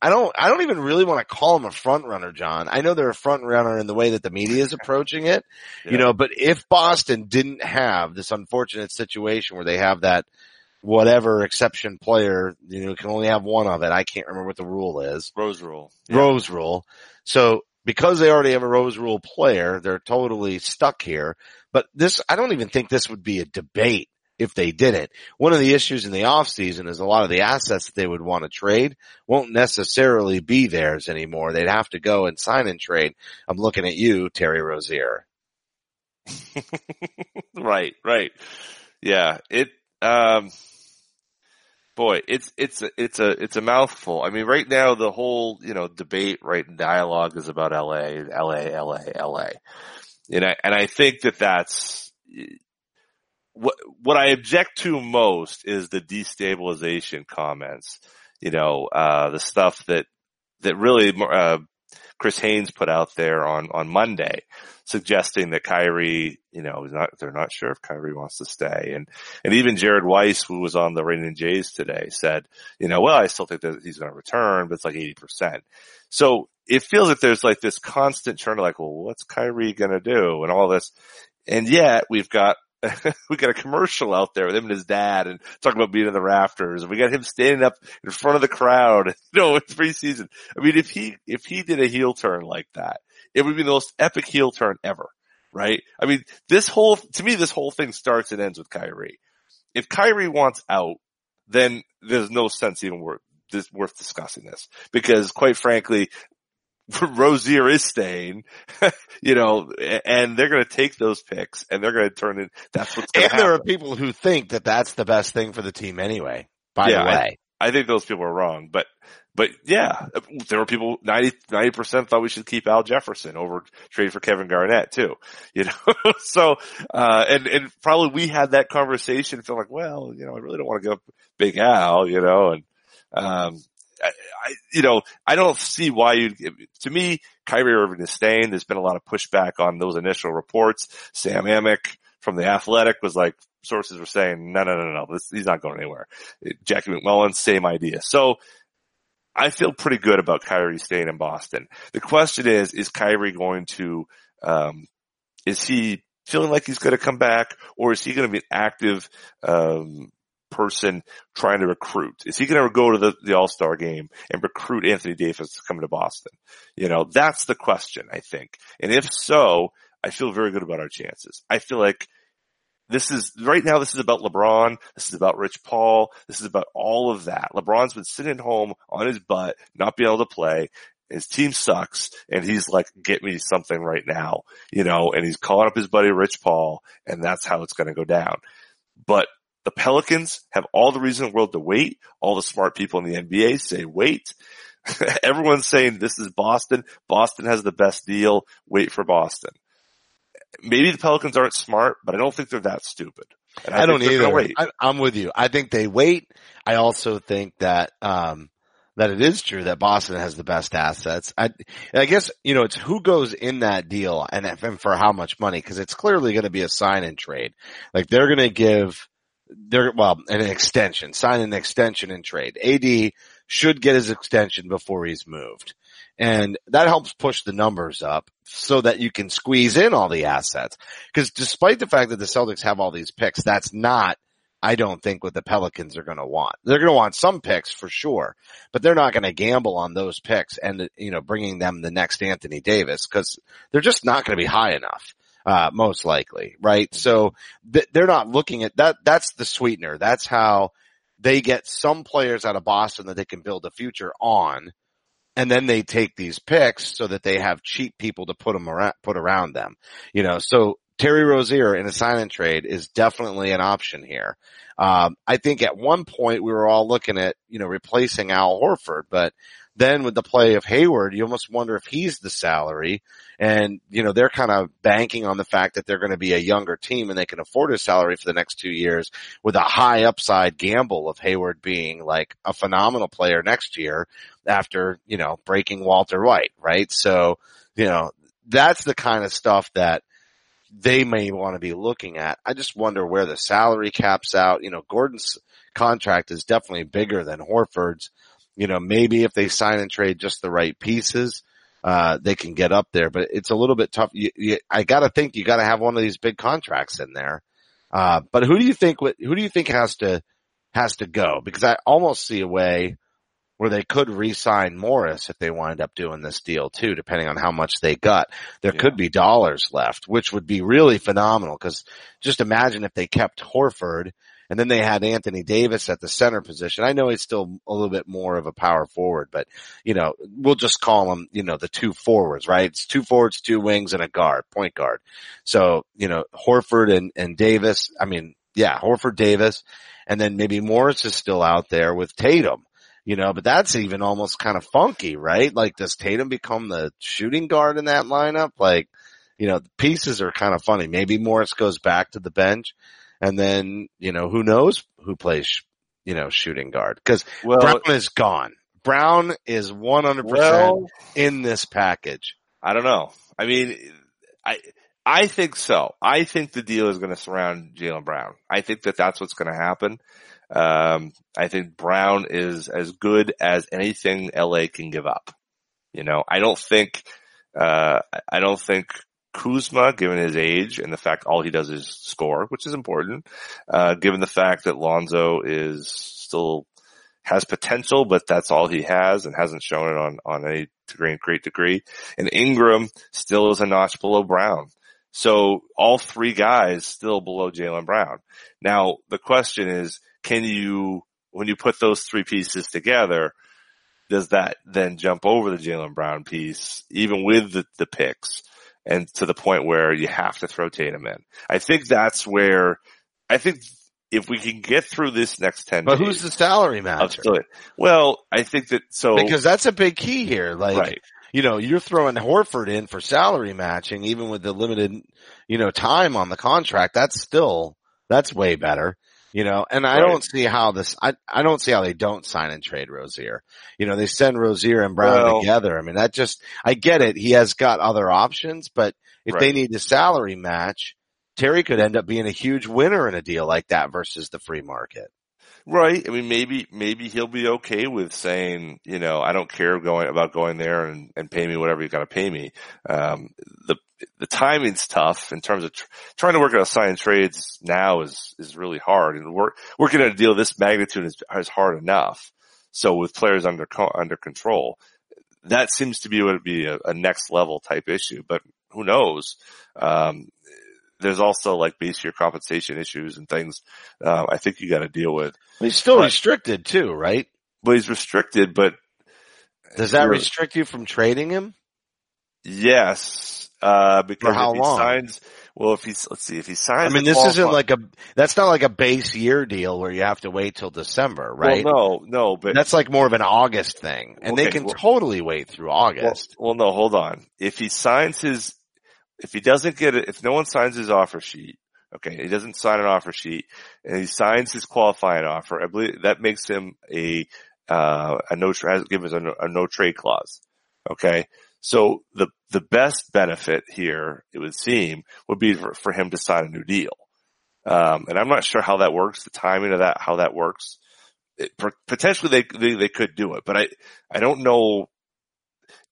I don't, I don't even really want to call them a front runner, John. I know they're a front runner in the way that the media is approaching it, you know, but if Boston didn't have this unfortunate situation where they have that whatever exception player, you know, can only have one of it. I can't remember what the rule is. Rose rule. Yeah. Rose rule. So because they already have a Rose Rule player, they're totally stuck here. But this, I don't even think this would be a debate if they didn't. One of the issues in the offseason is a lot of the assets that they would want to trade won't necessarily be theirs anymore. They'd have to go and sign and trade. I'm looking at you, Terry Rozier. right, right. Yeah, it, um, boy, it's, it's, it's a, it's a mouthful. I mean, right now the whole, you know, debate, right, and dialogue is about LA, LA, LA, LA. And I, and I think that that's, what, what I object to most is the destabilization comments. You know, uh, the stuff that, that really, uh, Chris Haynes put out there on, on Monday suggesting that Kyrie, you know, is not, they're not sure if Kyrie wants to stay. And, and even Jared Weiss, who was on the Rain Jays today said, you know, well, I still think that he's going to return, but it's like 80%. So it feels like there's like this constant churn of like, well, what's Kyrie going to do and all this. And yet we've got we got a commercial out there with him and his dad and talking about being in the rafters and we got him standing up in front of the crowd, you know, it's preseason. I mean, if he, if he did a heel turn like that, it would be the most epic heel turn ever, right? I mean, this whole, to me, this whole thing starts and ends with Kyrie. If Kyrie wants out, then there's no sense even worth, worth discussing this because quite frankly, Rozier is staying, you know, and they're going to take those picks and they're going to turn it. That's what's going And to happen. there are people who think that that's the best thing for the team anyway, by Yeah, the way. I think those people are wrong, but, but yeah, there were people, 90, percent thought we should keep Al Jefferson over trade for Kevin Garnett too, you know? so, uh, and, and probably we had that conversation feel like, well, you know, I really don't want to give up Big Al, you know, and, um, I, I, you know, I don't see why you, to me, Kyrie Irving is staying. There's been a lot of pushback on those initial reports. Sam Amick from the Athletic was like, sources were saying, no, no, no, no, this, he's not going anywhere. Jackie MacMullan, same idea. So I feel pretty good about Kyrie staying in Boston. The question is, is Kyrie going to, um, is he feeling like he's going to come back or is he going to be an active, um, person trying to recruit? Is he going to go to the, the All-Star game and recruit Anthony Davis to come to Boston? You know, that's the question, I think. And if so, I feel very good about our chances. I feel like this is right now. This is about LeBron. This is about Rich Paul. This is about all of that. LeBron's been sitting home on his butt, not being able to play. His team sucks and he's like, get me something right now, you know, and he's calling up his buddy Rich Paul and that's how it's going to go down. But the Pelicans have all the reason in the world to wait. All the smart people in the NBA say wait. Everyone's saying this is Boston. Boston has the best deal. Wait for Boston. Maybe the Pelicans aren't smart, but I don't think they're that stupid. And I, think don't either. Wait. I, I'm with you. I think they wait. I also think that, um, that it is true that Boston has the best assets. I, I guess, you know, it's who goes in that deal and, if, and for how much money, cause it's clearly going to be a sign and trade. Like they're going to give, they're, well, an extension, sign an extension and trade. AD should get his extension before he's moved. And that helps push the numbers up so that you can squeeze in all the assets. Cause despite the fact that the Celtics have all these picks, that's not, I don't think what the Pelicans are going to want. They're going to want some picks for sure, but they're not going to gamble on those picks and, you know, bringing them the next Anthony Davis cause they're just not going to be high enough. Uh, most likely, right? So th- they're not looking at that. That's the sweetener. That's how they get some players out of Boston that they can build a future on and then they take these picks so that they have cheap people to put them around, put around them, you know, so Terry Rozier in a sign and trade is definitely an option here. Um, I think at one point we were all looking at, you know, replacing Al Horford, but then with the play of Hayward, you almost wonder if he's the salary and, you know, they're kind of banking on the fact that they're going to be a younger team and they can afford a salary for the next two years with a high upside gamble of Hayward being like a phenomenal player next year after, you know, breaking Walter White, right? So, you know, that's the kind of stuff that they may want to be looking at. I just wonder where the salary caps out. You know, Gordon's contract is definitely bigger than Horford's. You know, maybe if they sign and trade just the right pieces, uh, they can get up there, but it's a little bit tough. You, you, I gotta think you gotta have one of these big contracts in there. Uh, but who do you think, who do you think has to, has to go? Because I almost see a way where they could re-sign Morris if they wind up doing this deal too, depending on how much they got. There Yeah. could be dollars left, which would be really phenomenal because just imagine if they kept Horford and then they had Anthony Davis at the center position. I know he's still a little bit more of a power forward, but you know, we'll just call him, you know, the two forwards, right? It's two forwards, two wings and a guard, point guard. So, you know, Horford and, and Davis, I mean, yeah, Horford Davis, and then maybe Morris is still out there with Tatum, you know, but that's even almost kind of funky, right? Like does Tatum become the shooting guard in that lineup? Like, you know, the pieces are kind of funny. Maybe Morris goes back to the bench and then, you know, who knows who plays, you know, shooting guard because Well, Brown is gone. Brown is 100% well, in this package. I don't know. I mean, I I think so. I think the deal is going to surround Jaylen Brown. I think that that's what's going to happen. Um, I think Brown is as good as anything LA can give up. You know, I don't think, uh, I don't think Kuzma, given his age and the fact all he does is score, which is important, uh, given the fact that Lonzo is still has potential, but that's all he has and hasn't shown it on, on any degree, great degree. And Ingram still is a notch below Brown. So all three guys still below Jaylen Brown. Now the question is, can you, when you put those three pieces together, does that then jump over the Jaylen Brown piece, even with the, the picks and to the point where you have to throw Tatum in? I think that's where, I think if we can get through this next 10 But who's the salary still- well, I think that, so, Because that's a big key here. Like, right. you know, you're throwing Horford in for salary matching, even with the limited, you know, time on the contract. That's still, that's way better, you know, and I Right. don't see how this, I, I don't see how they don't sign and trade Rozier. You know, they send Rozier and Brown Well- together. I mean, that just, I get it. He has got other options, but if they need to salary match, Terry could end up being a huge winner in a deal like that versus the free market. Right. I mean, maybe, maybe he'll be okay with saying, you know, I don't care going about going there and, and pay me whatever you got to pay me. Um, the, the timing's tough in terms of tr- trying to work out sign trades now is, is really hard and work, working out a deal this magnitude is, is hard enough. So with players under, under control, that seems to be what would be a, a next level type issue, but who knows? Um, there's also like base year compensation issues and things, uh, I think you got to deal with. He's still Right. restricted too, right? but he's restricted, but Does that restrict you from trading him? yes, uh, because how if he long? signs, well, if he's, let's see, if he signs, I mean, this isn't like a, that's not like a base year deal where you have to wait till December, right? Well, no, no, but That's like more of an August thing. And they can well- totally wait through well, August. well, no, hold on. If he signs his, if he doesn't get it, if no one signs his offer sheet, okay, he doesn't sign an offer sheet and he signs his qualifying offer, I believe that makes him a, uh, a no, has given us a no, a no trade clause. Okay. So the, the best benefit here, it would seem, would be for, for him to sign a new deal. Um, and I'm not sure how that works, the timing of that, how that works. It, potentially they, they, they could do it, but I, I don't know.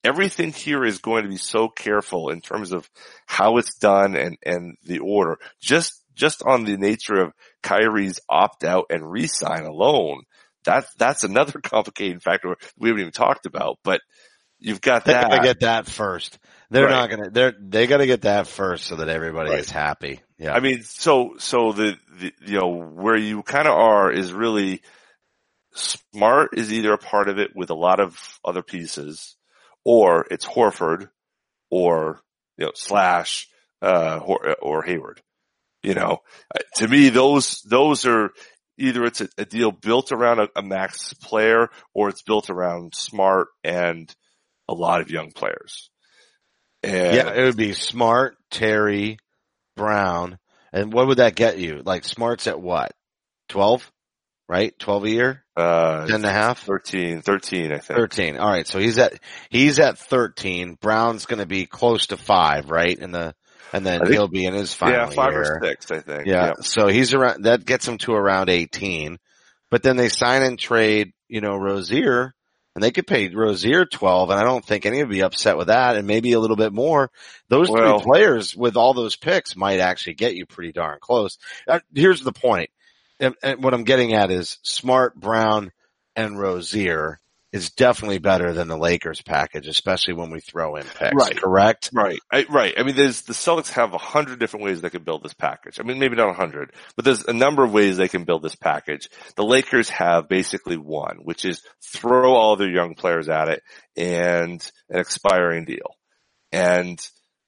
Everything here is going to be so careful in terms of how it's done and, and the order. Just, just on the nature of Kyrie's opt out and re-sign alone, that's, that's another complicating factor we haven't even talked about, but you've got They that. gotta get that first. They're Right. not gonna, they're, they gotta get that first so that everybody Right. is happy. Yeah. I mean, so, so the, the, you know, where you kind of are is really smart is either a part of it with a lot of other pieces or it's Horford or, you know, slash, uh, or, or Hayward. You know, Uh, to me, those, those are either it's a, a deal built around a, a max player or it's built around smart and a lot of young players. And yeah, it would be Smart, Terry, Brown. And what would that get you? Like Smart's at what? 12? Right? 12 a year? uh, 10 and a half? 13, 13, I think. 13. All right. So he's at, he's at 13. Brown's going to be close to five, right? In the, and then think- he'll be in his final yeah, five year. or six, I think. Yeah. So he's around, that gets him to around 18. But then they sign and trade, you know, Rozier and they could pay Rozier 12 and I don't think any would be upset with that and maybe a little bit more. Those Well- three players with all those picks might actually get you pretty darn close. Uh, here's the point. And, and what I'm getting at is Smart, Brown, and Rozier is definitely better than the Lakers package, especially when we throw in picks. Right. Correct? Right, I, right. I mean, there's the Celtics have a hundred different ways they can build this package. I mean, maybe not a hundred, but there's a number of ways they can build this package. The Lakers have basically one, which is throw all their young players at it and an expiring deal. And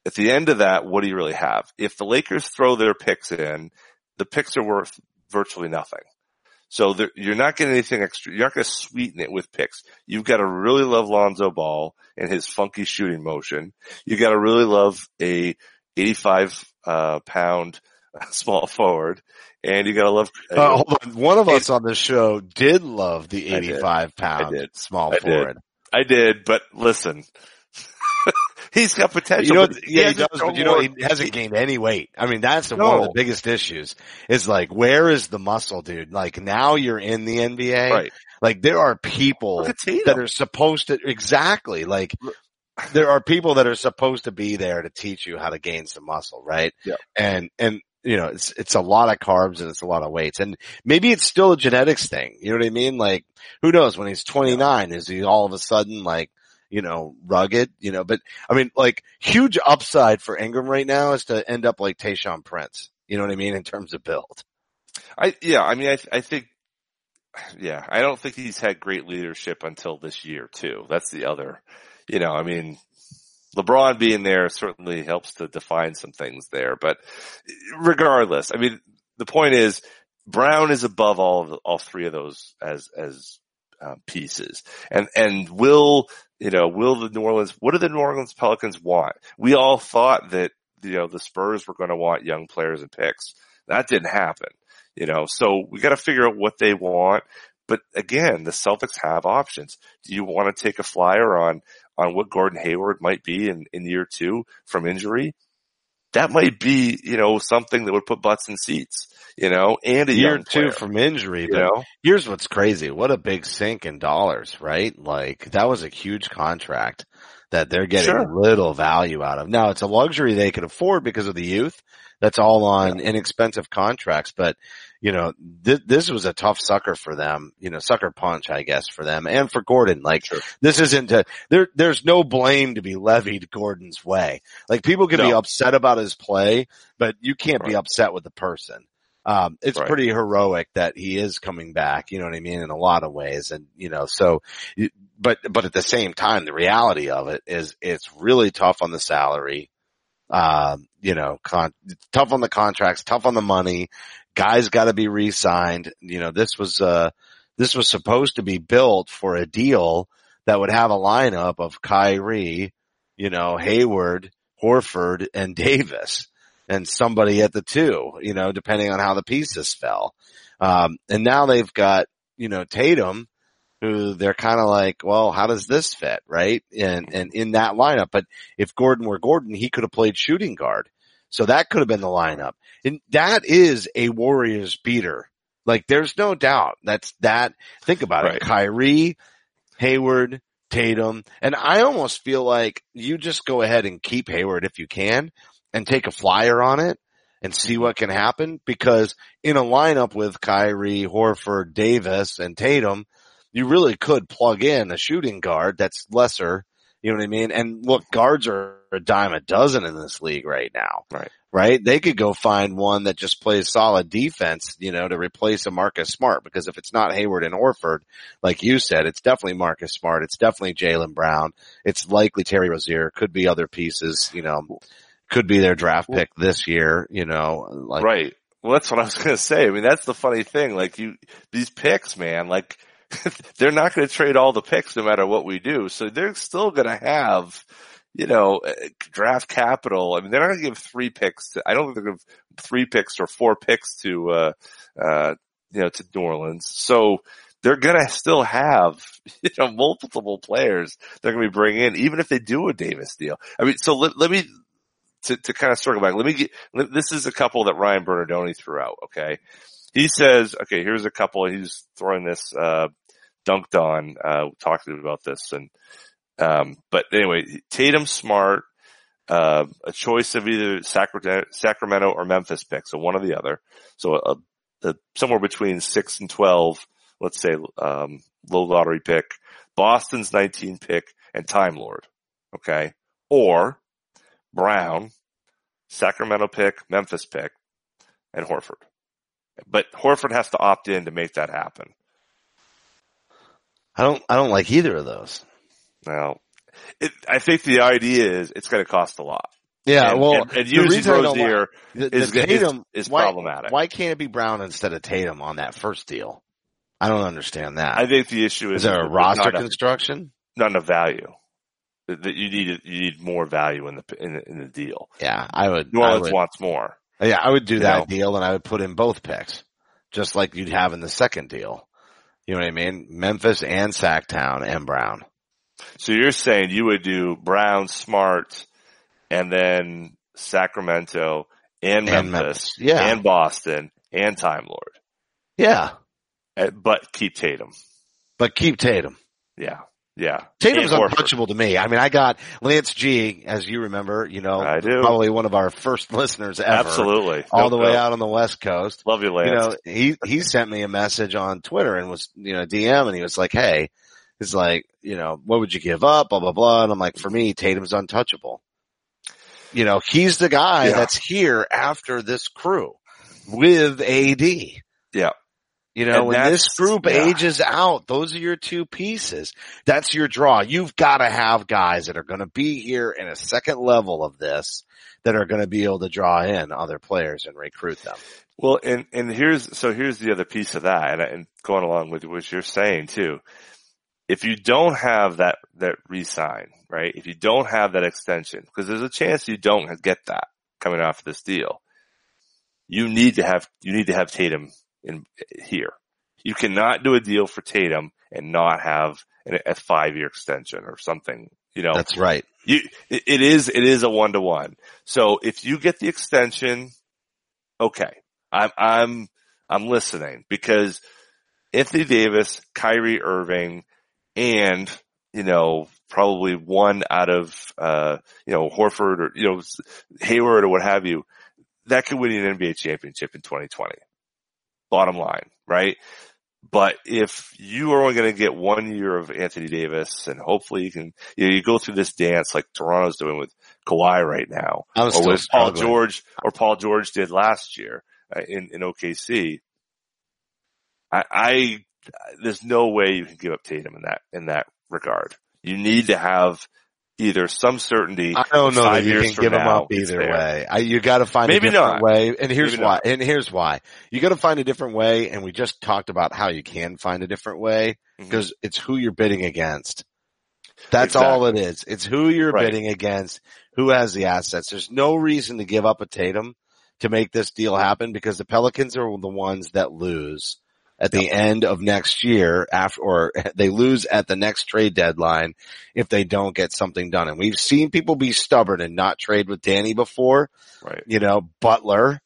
at the end of that, what do you really have? If the Lakers throw their picks in, the picks are worth virtually nothing. So there, you're not getting anything extra. You're not going to sweeten it with picks. You've got to really love Lonzo Ball and his funky shooting motion. You got to really love a 85 uh, pound small forward, and you got to love. Uh, hold on. One of us on the show did love the 85 pound small I did. forward. I did, but listen, he's got potential. You know, but yeah, he does, but you know, he hasn't gained any weight. I mean, that's the, one of the biggest issues is like, where is the muscle, dude? Like now you're in the NBA. right. Like there are people Look at Tatum. that are supposed to, exactly, like there are people that are supposed to be there to teach you how to gain some muscle, right? Yeah. And, and, you know, it's, it's a lot of carbs and it's a lot of weights and maybe it's still a genetics thing. You know what I mean? Like who knows when he's 29, is he all of a sudden like, you know, rugged, you know, but I mean, like huge upside for Ingram right now is to end up like Tayshaun Prince. You know what I mean? In terms of build. I yeah, I mean, I I think yeah, I don't think he's had great leadership until this year too. That's the other, you know, I mean, LeBron being there certainly helps to define some things there, but regardless, I mean, the point is Brown is above all all three of those as as uh, pieces, and and will you know will the New Orleans what do the New Orleans Pelicans want? We all thought that you know the Spurs were going to want young players and picks. That didn't happen, you know. So we got to figure out what they want. But again, the Celtics have options. Do you want to take a flyer on on what Gordon Hayward might be in in year two from injury? That might be you know something that would put butts in seats, you know, and a Year two from injury, you but know. here's what's crazy. What a big sink in dollars, right? Like that was a huge contract that they're getting Sure. little value out of. Now it's a luxury they can afford because of the youth. That's all on inexpensive contracts, but you know, th- this was a tough sucker for them, you know, sucker punch, I guess, for them and for Gordon. Like Sure. this isn't a, there, there's no blame to be levied Gordon's way. Like people can be upset about his play, but you can't be upset with the person. Um, it's Right. pretty heroic that he is coming back, you know what I mean, in a lot of ways. And, you know, so, but, but at the same time, the reality of it is it's really tough on the salary. Um, you know, con- tough on the contracts, tough on the money. Guys got to be re-signed. You know, this was, uh, this was supposed to be built for a deal that would have a lineup of Kyrie, you know, Hayward, Horford, and Davis and somebody at the two, you know, depending on how the pieces fell. Um, and now they've got, you know, Tatum, who they're kind of like, well, how does this fit? Right. And, and in that lineup, but if Gordon were Gordon, he could have played shooting guard. So that could have been the lineup. And that is a Warriors beater. Like there's no doubt that's that. Think about Right. it. Kyrie, Hayward, Tatum, and I almost feel like you just go ahead and keep Hayward if you can and take a flyer on it and see what can happen because in a lineup with Kyrie, Horford, Davis, and Tatum, you really could plug in a shooting guard that's lesser. You know what I mean? And look, guards are a dime a dozen in this league right now. Right. Right? They could go find one that just plays solid defense, you know, to replace a Marcus Smart because if it's not Hayward and Horford, like you said, it's definitely Marcus Smart. It's definitely Jaylen Brown. It's likely Terry Rozier. Could be other pieces, you know, could be their draft pick this year, you know, like, right. Well, that's what I was going to say. I mean, that's the funny thing. Like you, these picks, man, like they're not going to trade all the picks no matter what we do. So they're still going to have, you know, uh, draft capital. I mean, they're not going to give three picks. To, I don't think they're going to give three picks or four picks to, uh, uh, you know, to New Orleans. So they're going to still have, you know, multiple players they're going to be bringing in, even if they do a Davis deal. I mean, so let, let me, to, to kind of circle back, let me get, this is a couple that Ryan Bernardoni threw out. Okay. He says, okay, here's a couple. He's throwing this, uh, dunked on, uh, talking about this and, um, but anyway, Tatum Smart, uh, a choice of either Sacramento, or Memphis pick. So one or the other. So a, a, somewhere between six and 12 let's say, um, low lottery pick, Boston's 19 pick, and Time Lord. Okay. Or Brown, Sacramento pick, Memphis pick, and Horford. But Horford has to opt in to make that happen. I don't, I don't like either of those. Now, it, I think the idea is it's going to cost a lot. Yeah, And- well, and, and the using reason I don't Rozier like- the, is, is, Tatum is why, problematic. Why can't it be Brown instead of Tatum on that first deal? I don't understand that. I think the issue is, is there a roster construction? not enough value. That you need you need more value in the in the, in the deal. Yeah, I would. New I Orleans would wants more. yeah, I would do that know. deal, and I would put in both picks, just like you'd have in the second deal. You know what I mean? Memphis and Sacktown and Brown. So you're saying you would do Brown, Smart, and then Sacramento and And Memphis, Memphis. Yeah. and Boston and Time Lord, Yeah, Uh, but keep Tatum. but keep Tatum. Yeah, yeah. Tatum's And untouchable to me. I mean, I got Lance G, as you remember, you know, I do. probably one of our first listeners ever. Absolutely, All No the way out on the West Coast. Love you, Lance. You know, he, he sent me a message on Twitter and was, you know, DM and he was like, Hey, he's like, you know, what would you give up? Blah, blah, blah. And I'm like, for me, Tatum's untouchable. You know, he's the guy Yeah. that's here after this crew with AD. yeah, You know, And when this group yeah. ages out, those are your two pieces. That's your draw. You've got to have guys that are going to be here in a second level of this that are going to be able to draw in other players and recruit them. Well, and, and here's, so here's the other piece of that and, and going along with what you're saying too. If you don't have that, that re-sign, right? If you don't have that extension, because there's a chance you don't get that coming off this deal, you need to have, you need to have Tatum in here. You cannot do a deal for Tatum and not have an, a five year extension or something, you know. That's right. You, it it is, it is a one to one. So if you get the extension, okay, I'm, I'm, I'm listening because Anthony Davis, Kyrie Irving, and, you know, probably one out of, uh, you know, Horford or, you know, Hayward or what have you, that could win you an NBA championship in 2020. Bottom line, right? But if you are only going to get one year of Anthony Davis and hopefully you can, you know, you go through this dance like Toronto's doing with Kawhi right now or with Paul. George or Paul George did last year uh, in, in OKC. I, I, there's no way you can give up Tatum in that, in that regard. You need to have either some certainty. I don't know that you can give them up either way. I, you got to find Maybe a different not. way, and here's Maybe why. not. And here's why. You got to find a different way, and we just talked about how you can find a different way mm-hmm. because it's who you're bidding against. That's all it is. It's who you're Right. bidding against, who has the assets. There's no reason to give up a Tatum to make this deal happen because the Pelicans are the ones that lose at the end of next year after, or they lose at the next trade deadline if they don't get something done. And we've seen people be stubborn and not trade with Danny before, Right. you know, Butler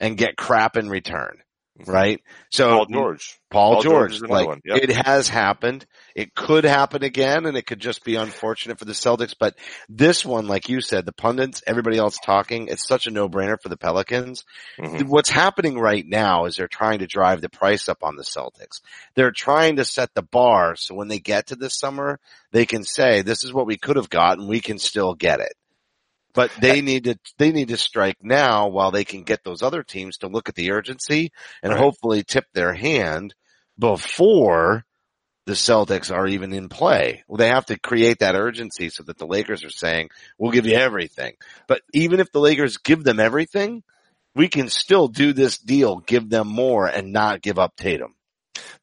and get crap in return. Right. So Paul George. Paul, Paul George George, like. Yep. it has happened. It could happen again and it could just be unfortunate for the Celtics. But this one, like you said, the pundits, everybody else talking, it's such a no-brainer for the Pelicans. Mhm. What's happening right now is they're trying to drive the price up on the Celtics. They're trying to set the bar so when they get to this summer, they can say, this is what we could have gotten. We can still get it. But they need to, they need to strike now while they can get those other teams to look at the urgency and Right. hopefully tip their hand before the Celtics are even in play. Well, they have to create that urgency so that the Lakers are saying, we'll give you everything. But even if the Lakers give them everything, we can still do this deal, give them more and not give up Tatum.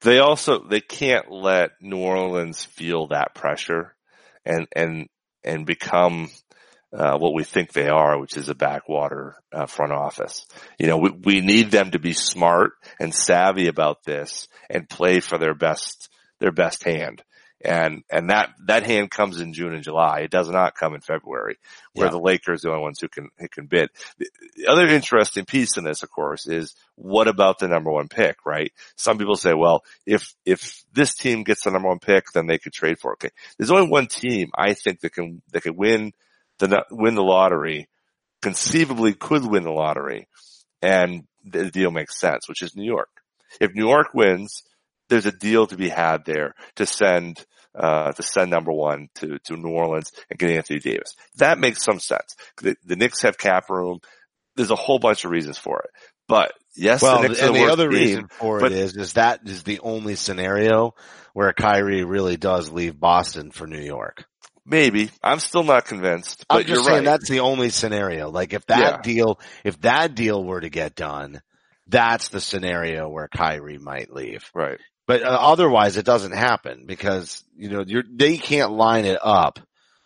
They also, they can't let New Orleans feel that pressure and, and, and become, uh, what we think they are, which is a backwater uh, front office. You know, we, we need them to be smart and savvy about this and play for their best, their best hand. And, and that, that hand comes in June and July. It does not come in February where Yeah. the Lakers are the only ones who can, who can bid. The the other interesting piece in this, of course, is what about the number one pick, right? Some people say, well, if, if this team gets the number one pick, then they could trade for it. Okay. There's only one team I think that can, that can win the, win the lottery, conceivably could win the lottery and the deal makes sense, which is New York. If New York wins, there's a deal to be had there to send uh, to send number one to, to New Orleans and get Anthony Davis. That makes some sense. The, the Knicks have cap room. There's a whole bunch of reasons for it. But yes, Well, the Knicks and the the other team, reason for but it is, is that is the only scenario where Kyrie really does leave Boston for New York. Maybe I'm still not convinced. But I'm you're just saying right. that's the only scenario. Like if that Yeah. deal, if that deal were to get done, that's the scenario where Kyrie might leave. right. But uh, otherwise it doesn't happen because, you know, you're, they can't line it up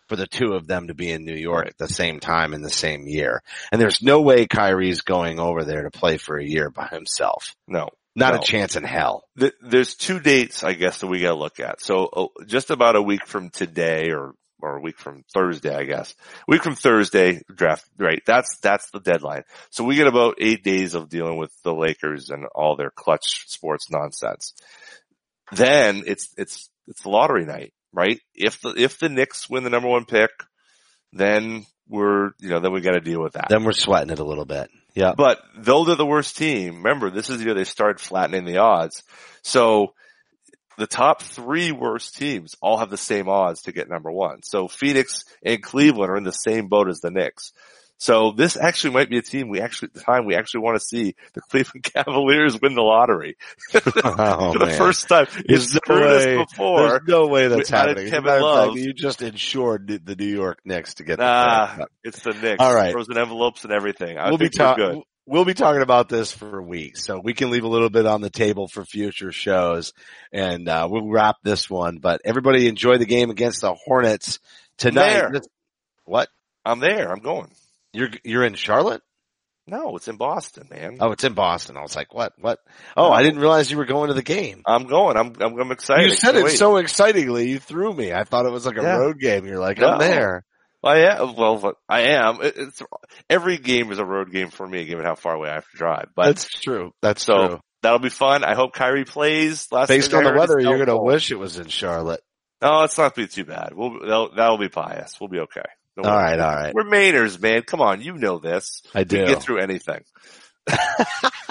for the two of them to be in New York at the same time in the same year. And there's no way Kyrie's going over there to play for a year by himself. No. Not No. a chance in hell. There's two dates, I guess, that we got to look at. So uh, just about a week from today, or or a week from Thursday, I guess. Week from Thursday, draft. Right, that's that's the deadline. So we get about eight days of dealing with the Lakers and all their clutch sports nonsense. Then it's it's it's lottery night, right? If the if the Knicks win the number one pick, then we're you know then we got to deal with that. Then we're sweating it a little bit. Yeah. But though they're the worst team, remember this is the year they started flattening the odds. So the top three worst teams all have the same odds to get number one. So Phoenix and Cleveland are in the same boat as the Knicks. So this actually might be a team we actually, the time we actually want to see the Cleveland Cavaliers win the lottery oh, for the man. first time. There's It's no way- before. There's no way that's happening. Kevin of fact, You just insured the- New York Knicks to get Nah, the it's the Knicks. All right. Frozen envelopes and everything. I We'll be talking. We'll be talking about this for weeks, so we can leave a little bit on the table for future shows, and uh, we'll wrap this one. But everybody enjoy the game against the Hornets tonight. What? I'm there. I'm going. You're you're in Charlotte? No, it's in Boston, man. Oh, it's in Boston. I was like, what? What? Oh, I didn't realize you were going to the game. I'm going. I'm, I'm, I'm excited. You said it wait. so excitingly. You threw me. I thought it was like a Yeah. road game. You're like, No. I'm there. I am. Well, I am. It's every game is a road game for me, given how far away I have to drive. But That's true. That's so true. that'll be fun. I hope Kyrie plays. Last Based on the weather, you're gonna wish it was in Charlotte. No, it's not be too bad. We'll that'll, that'll be biased. We'll be okay. Don't All right, all right. We're Mainers, man. Come on, you know this. I We do. can get through anything.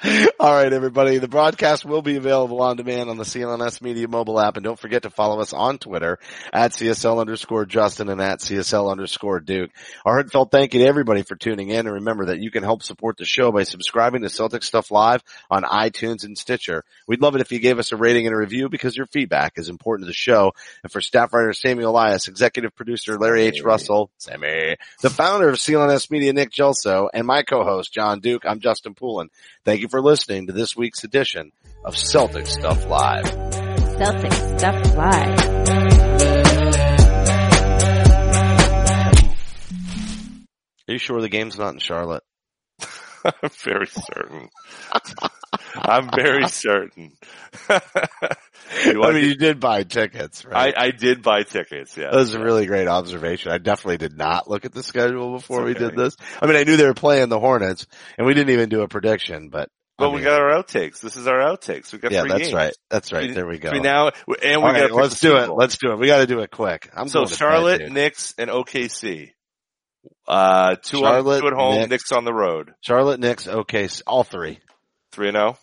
All right, everybody. The broadcast will be available on demand on the CLNS Media mobile app. And don't forget to follow us on Twitter at CSL underscore Justin and at CSL underscore Duke. Our heartfelt thank you to everybody for tuning in. And remember that you can help support the show by subscribing to Celtic Stuff Live on iTunes and Stitcher. We'd love it if you gave us a rating and a review because your feedback is important to the show. And for staff writer Samuel Elias, executive producer Larry H. Russell, Sammy, the founder of CLNS Media, Nick Gelso, and my co-host John Duke, I'm Justin Poulin. Thank you for listening to this week's edition of Celtic Stuff Live. Celtic Stuff Live. Are you sure the game's not in Charlotte? I'm very certain. I'm very certain. You I mean, to- you did buy tickets, I, right? I did buy tickets. Yeah. that was a really great observation. I definitely did not look at the schedule before we did this. I mean, I knew they were playing the Hornets, and we didn't even do a prediction, but. I Well, we got our outtakes. This is our outtakes. We got Yeah, that's games. right. That's right. There we go. between now and we got right, let's do it. Let's do it. We got to do it quick. I'm so bed, Charlotte, dude. Knicks, and OKC. Uh, two Charlotte, on, two at home, Knicks. Knicks on the road. Charlotte, Knicks, OKC, all three. Three and oh? zero.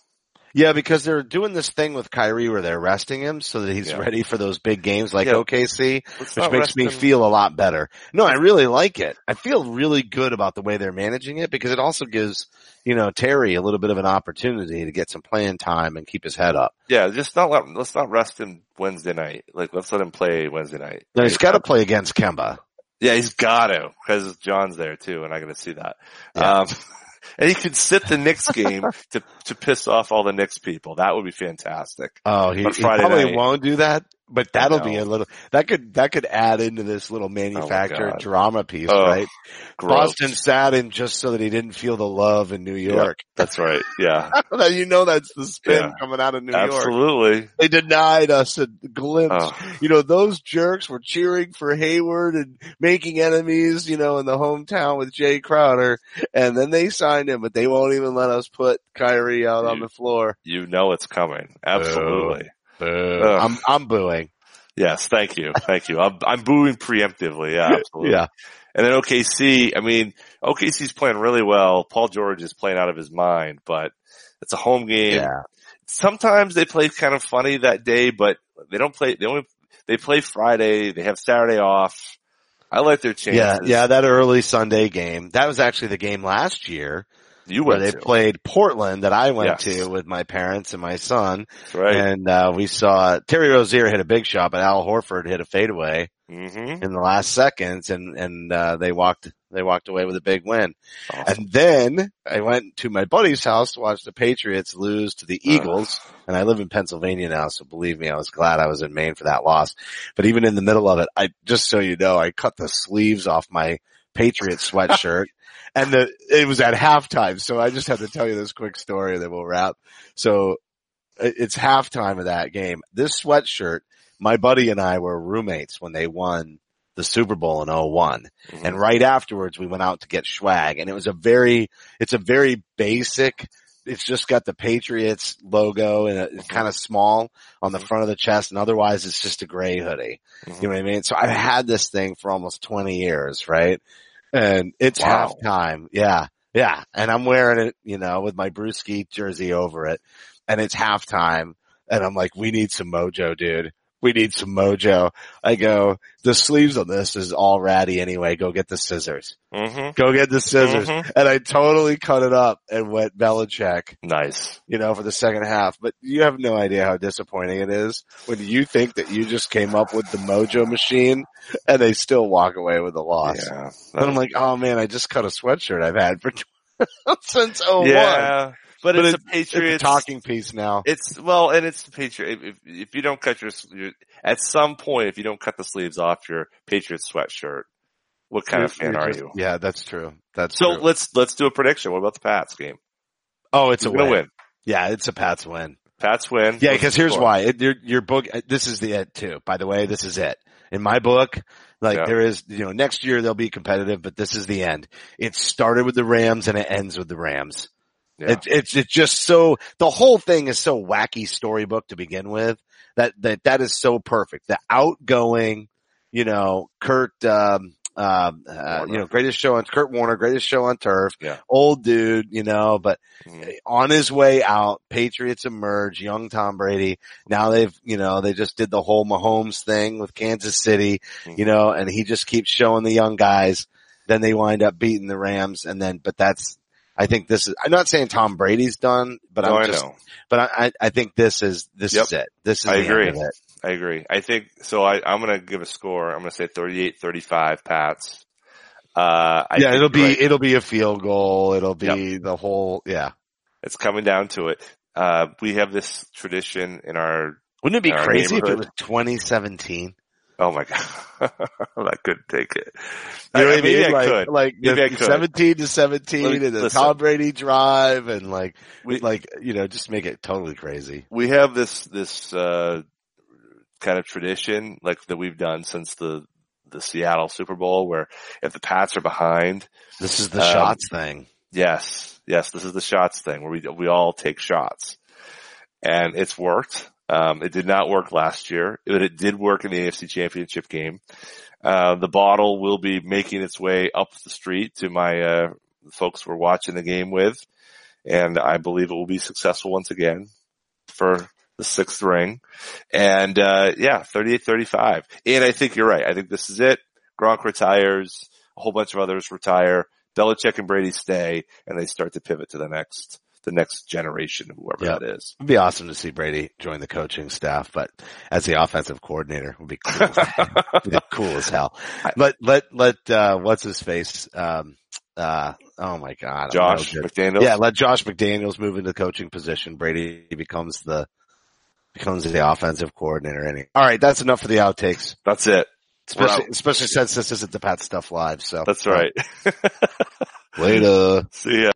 Yeah, because they're doing this thing with Kyrie where they're resting him so that he's Yeah. ready for those big games like Yeah. OKC, Let's which makes me him. feel a lot better. No, I really like it. I feel really good about the way they're managing it because it also gives, you know, Terry a little bit of an opportunity to get some playing time and keep his head up. Yeah, just not let, let's not rest him Wednesday night. Like let's let him play Wednesday night. No, he's got to play against Kemba. Yeah, he's got to because John's there too, and I got to see that. Yeah. Um, and he could sit the Knicks game to to piss off all the Knicks people. That would be fantastic. Oh, he, he probably night. won't do that, but that'll be a little, that could, that could add into this little oh manufactured God. drama piece, Oh, right? Gross. Boston sat him just so that he didn't feel the love in New York. that's right. Yeah, you know that's the spin Yeah. coming out of New York. absolutely. They denied us a glimpse. Oh. You know, those jerks were cheering for Hayward and making enemies, you know, in the hometown with Jae Crowder. And then they signed him, but they won't even let us put Kyrie out on the floor. You know it's coming. Absolutely. Boo. Um, I'm, I'm booing. Yes, thank you, thank you. I'm, I'm booing preemptively. Yeah, absolutely. Yeah. And then OKC, I mean, OKC's playing really well. Paul George is playing out of his mind, but it's a home game. Yeah. sometimes they play kind of funny that day, but they don't play, they only, they play Friday, they have Saturday off. I like their chances. Yeah, yeah, that early Sunday game. That was actually the game last year You went they to. played Portland that I went Yes. to with my parents and my son. Right. And, uh, we saw Terry Rozier hit a big shot, but Al Horford hit a fadeaway hmm in the last seconds and, and, uh, they walked, they walked away with a big win. Awesome. And then I went to my buddy's house to watch the Patriots lose to the Eagles. And I live in Pennsylvania now, so believe me, I was glad I was in Maine for that loss. But even in the middle of it, I, just so you know, I cut the sleeves off my Patriots sweatshirt. And the, it was at halftime. So I just have to tell you this quick story and then we'll wrap. So it's halftime of that game. This sweatshirt, my buddy and I were roommates when they won the Super Bowl in 01. Mhm. And right afterwards we went out to get swag and it was a very, it's a very basic, it's just got the Patriots logo and it's mm-hmm. kind of small on the mm-hmm. front of the chest and otherwise it's just a gray hoodie. You mm-hmm. know what I mean? So I've had this thing for almost 20 years, right? And it's Wow. halftime. Yeah. Yeah. And I'm wearing it, you know, with my Bruschi jersey over it and it's halftime and I'm like, we need some mojo, dude. We need some mojo. I go, the sleeves on this is all ratty anyway. Go get the scissors. hmm Go get the scissors. Mhm. And I totally cut it up and went Belichick, Nice. you know, for the second half. But you have no idea how disappointing it is when you think that you just came up with the mojo machine and they still walk away with a loss. Yeah. And I'm like, oh man, I just cut a sweatshirt I've had for since 01. yeah. But, But it's it- a Patriots. It's a talking piece now. It's well, and it's the Patriot. If, if, you don't cut your, your, at some point, if you don't cut the sleeves off your Patriots sweatshirt, what kind of fan You're just- you? Yeah, that's true. That's So true. let's let's do a prediction. What about the Pats game? Oh, it's Who's a win. win? Yeah, it's a Pats win. Pats win. Yeah, because here's score? why. It, your, your book, uh, this is the it too. By the way, this is it. In my book, like Yeah. there is, you know, next year they'll be competitive, but this is the end. It started with the Rams and it ends with the Rams. Yeah. It, it's, it's just so, the whole thing is so wacky storybook to begin with that, that, that is so perfect. The outgoing, you know, Kurt, um, um, uh, you know, greatest show on Kurt Warner, greatest show on turf, Yeah. old dude, you know, but Mhm. on his way out, Patriots emerge, young Tom Brady. Now they've, you know, they just did the whole Mahomes thing with Kansas City, Mhm. you know, and he just keeps showing the young guys. Then they wind up beating the Rams and then, but that's, I think this is, I'm not saying Tom Brady's done, but No, I'm just, I know. but I, I, think this is, this Yep. is it. This is I agree. end of it. I agree. I think so. I, I'm going to give a score. I'm going to say 38-35 Pats. Uh, I yeah, it'll be, right. it'll be a field goal. It'll be the whole, yeah. It's coming down to it. Uh, we have this tradition in our. Wouldn't it be crazy if it was 2017? Oh my god, I couldn't take it. You know what I maybe mean? I like, could. like Maybe I could. 17 to 17 me- and the listen. Tom Brady drive and like, We- like, you know, just make it totally crazy. we have this this uh kind of tradition like that we've done since the the Seattle Super Bowl where if the Pats are behind, This is the Um, shots thing. yes, yes, this is the shots thing where we we all take shots. And it's worked. Um it did not work last year, but it did work in the AFC Championship game. Uh the bottle will be making its way up the street to my uh folks we're watching the game with and I believe it will be successful once again for the sixth ring. And, uh, yeah, 38-35. And I think you're right. I think this is it. Gronk retires. A whole bunch of others retire. Belichick and Brady stay and they start to pivot to the next, the next generation, of whoever Yeah. that is. It'd be awesome to see Brady join the coaching staff, but as the offensive coordinator would be cool. be cool as hell. Let, let, let, uh, what's his face? Um, uh, oh my God. Josh. McDaniels. Yeah, let Josh McDaniels move into the coaching position. Brady becomes the, becomes the offensive coordinator. Any. All right. That's enough for the outtakes. That's it. Especially, especially since this isn't the Pat Stuff Live. So That's right. later. See ya.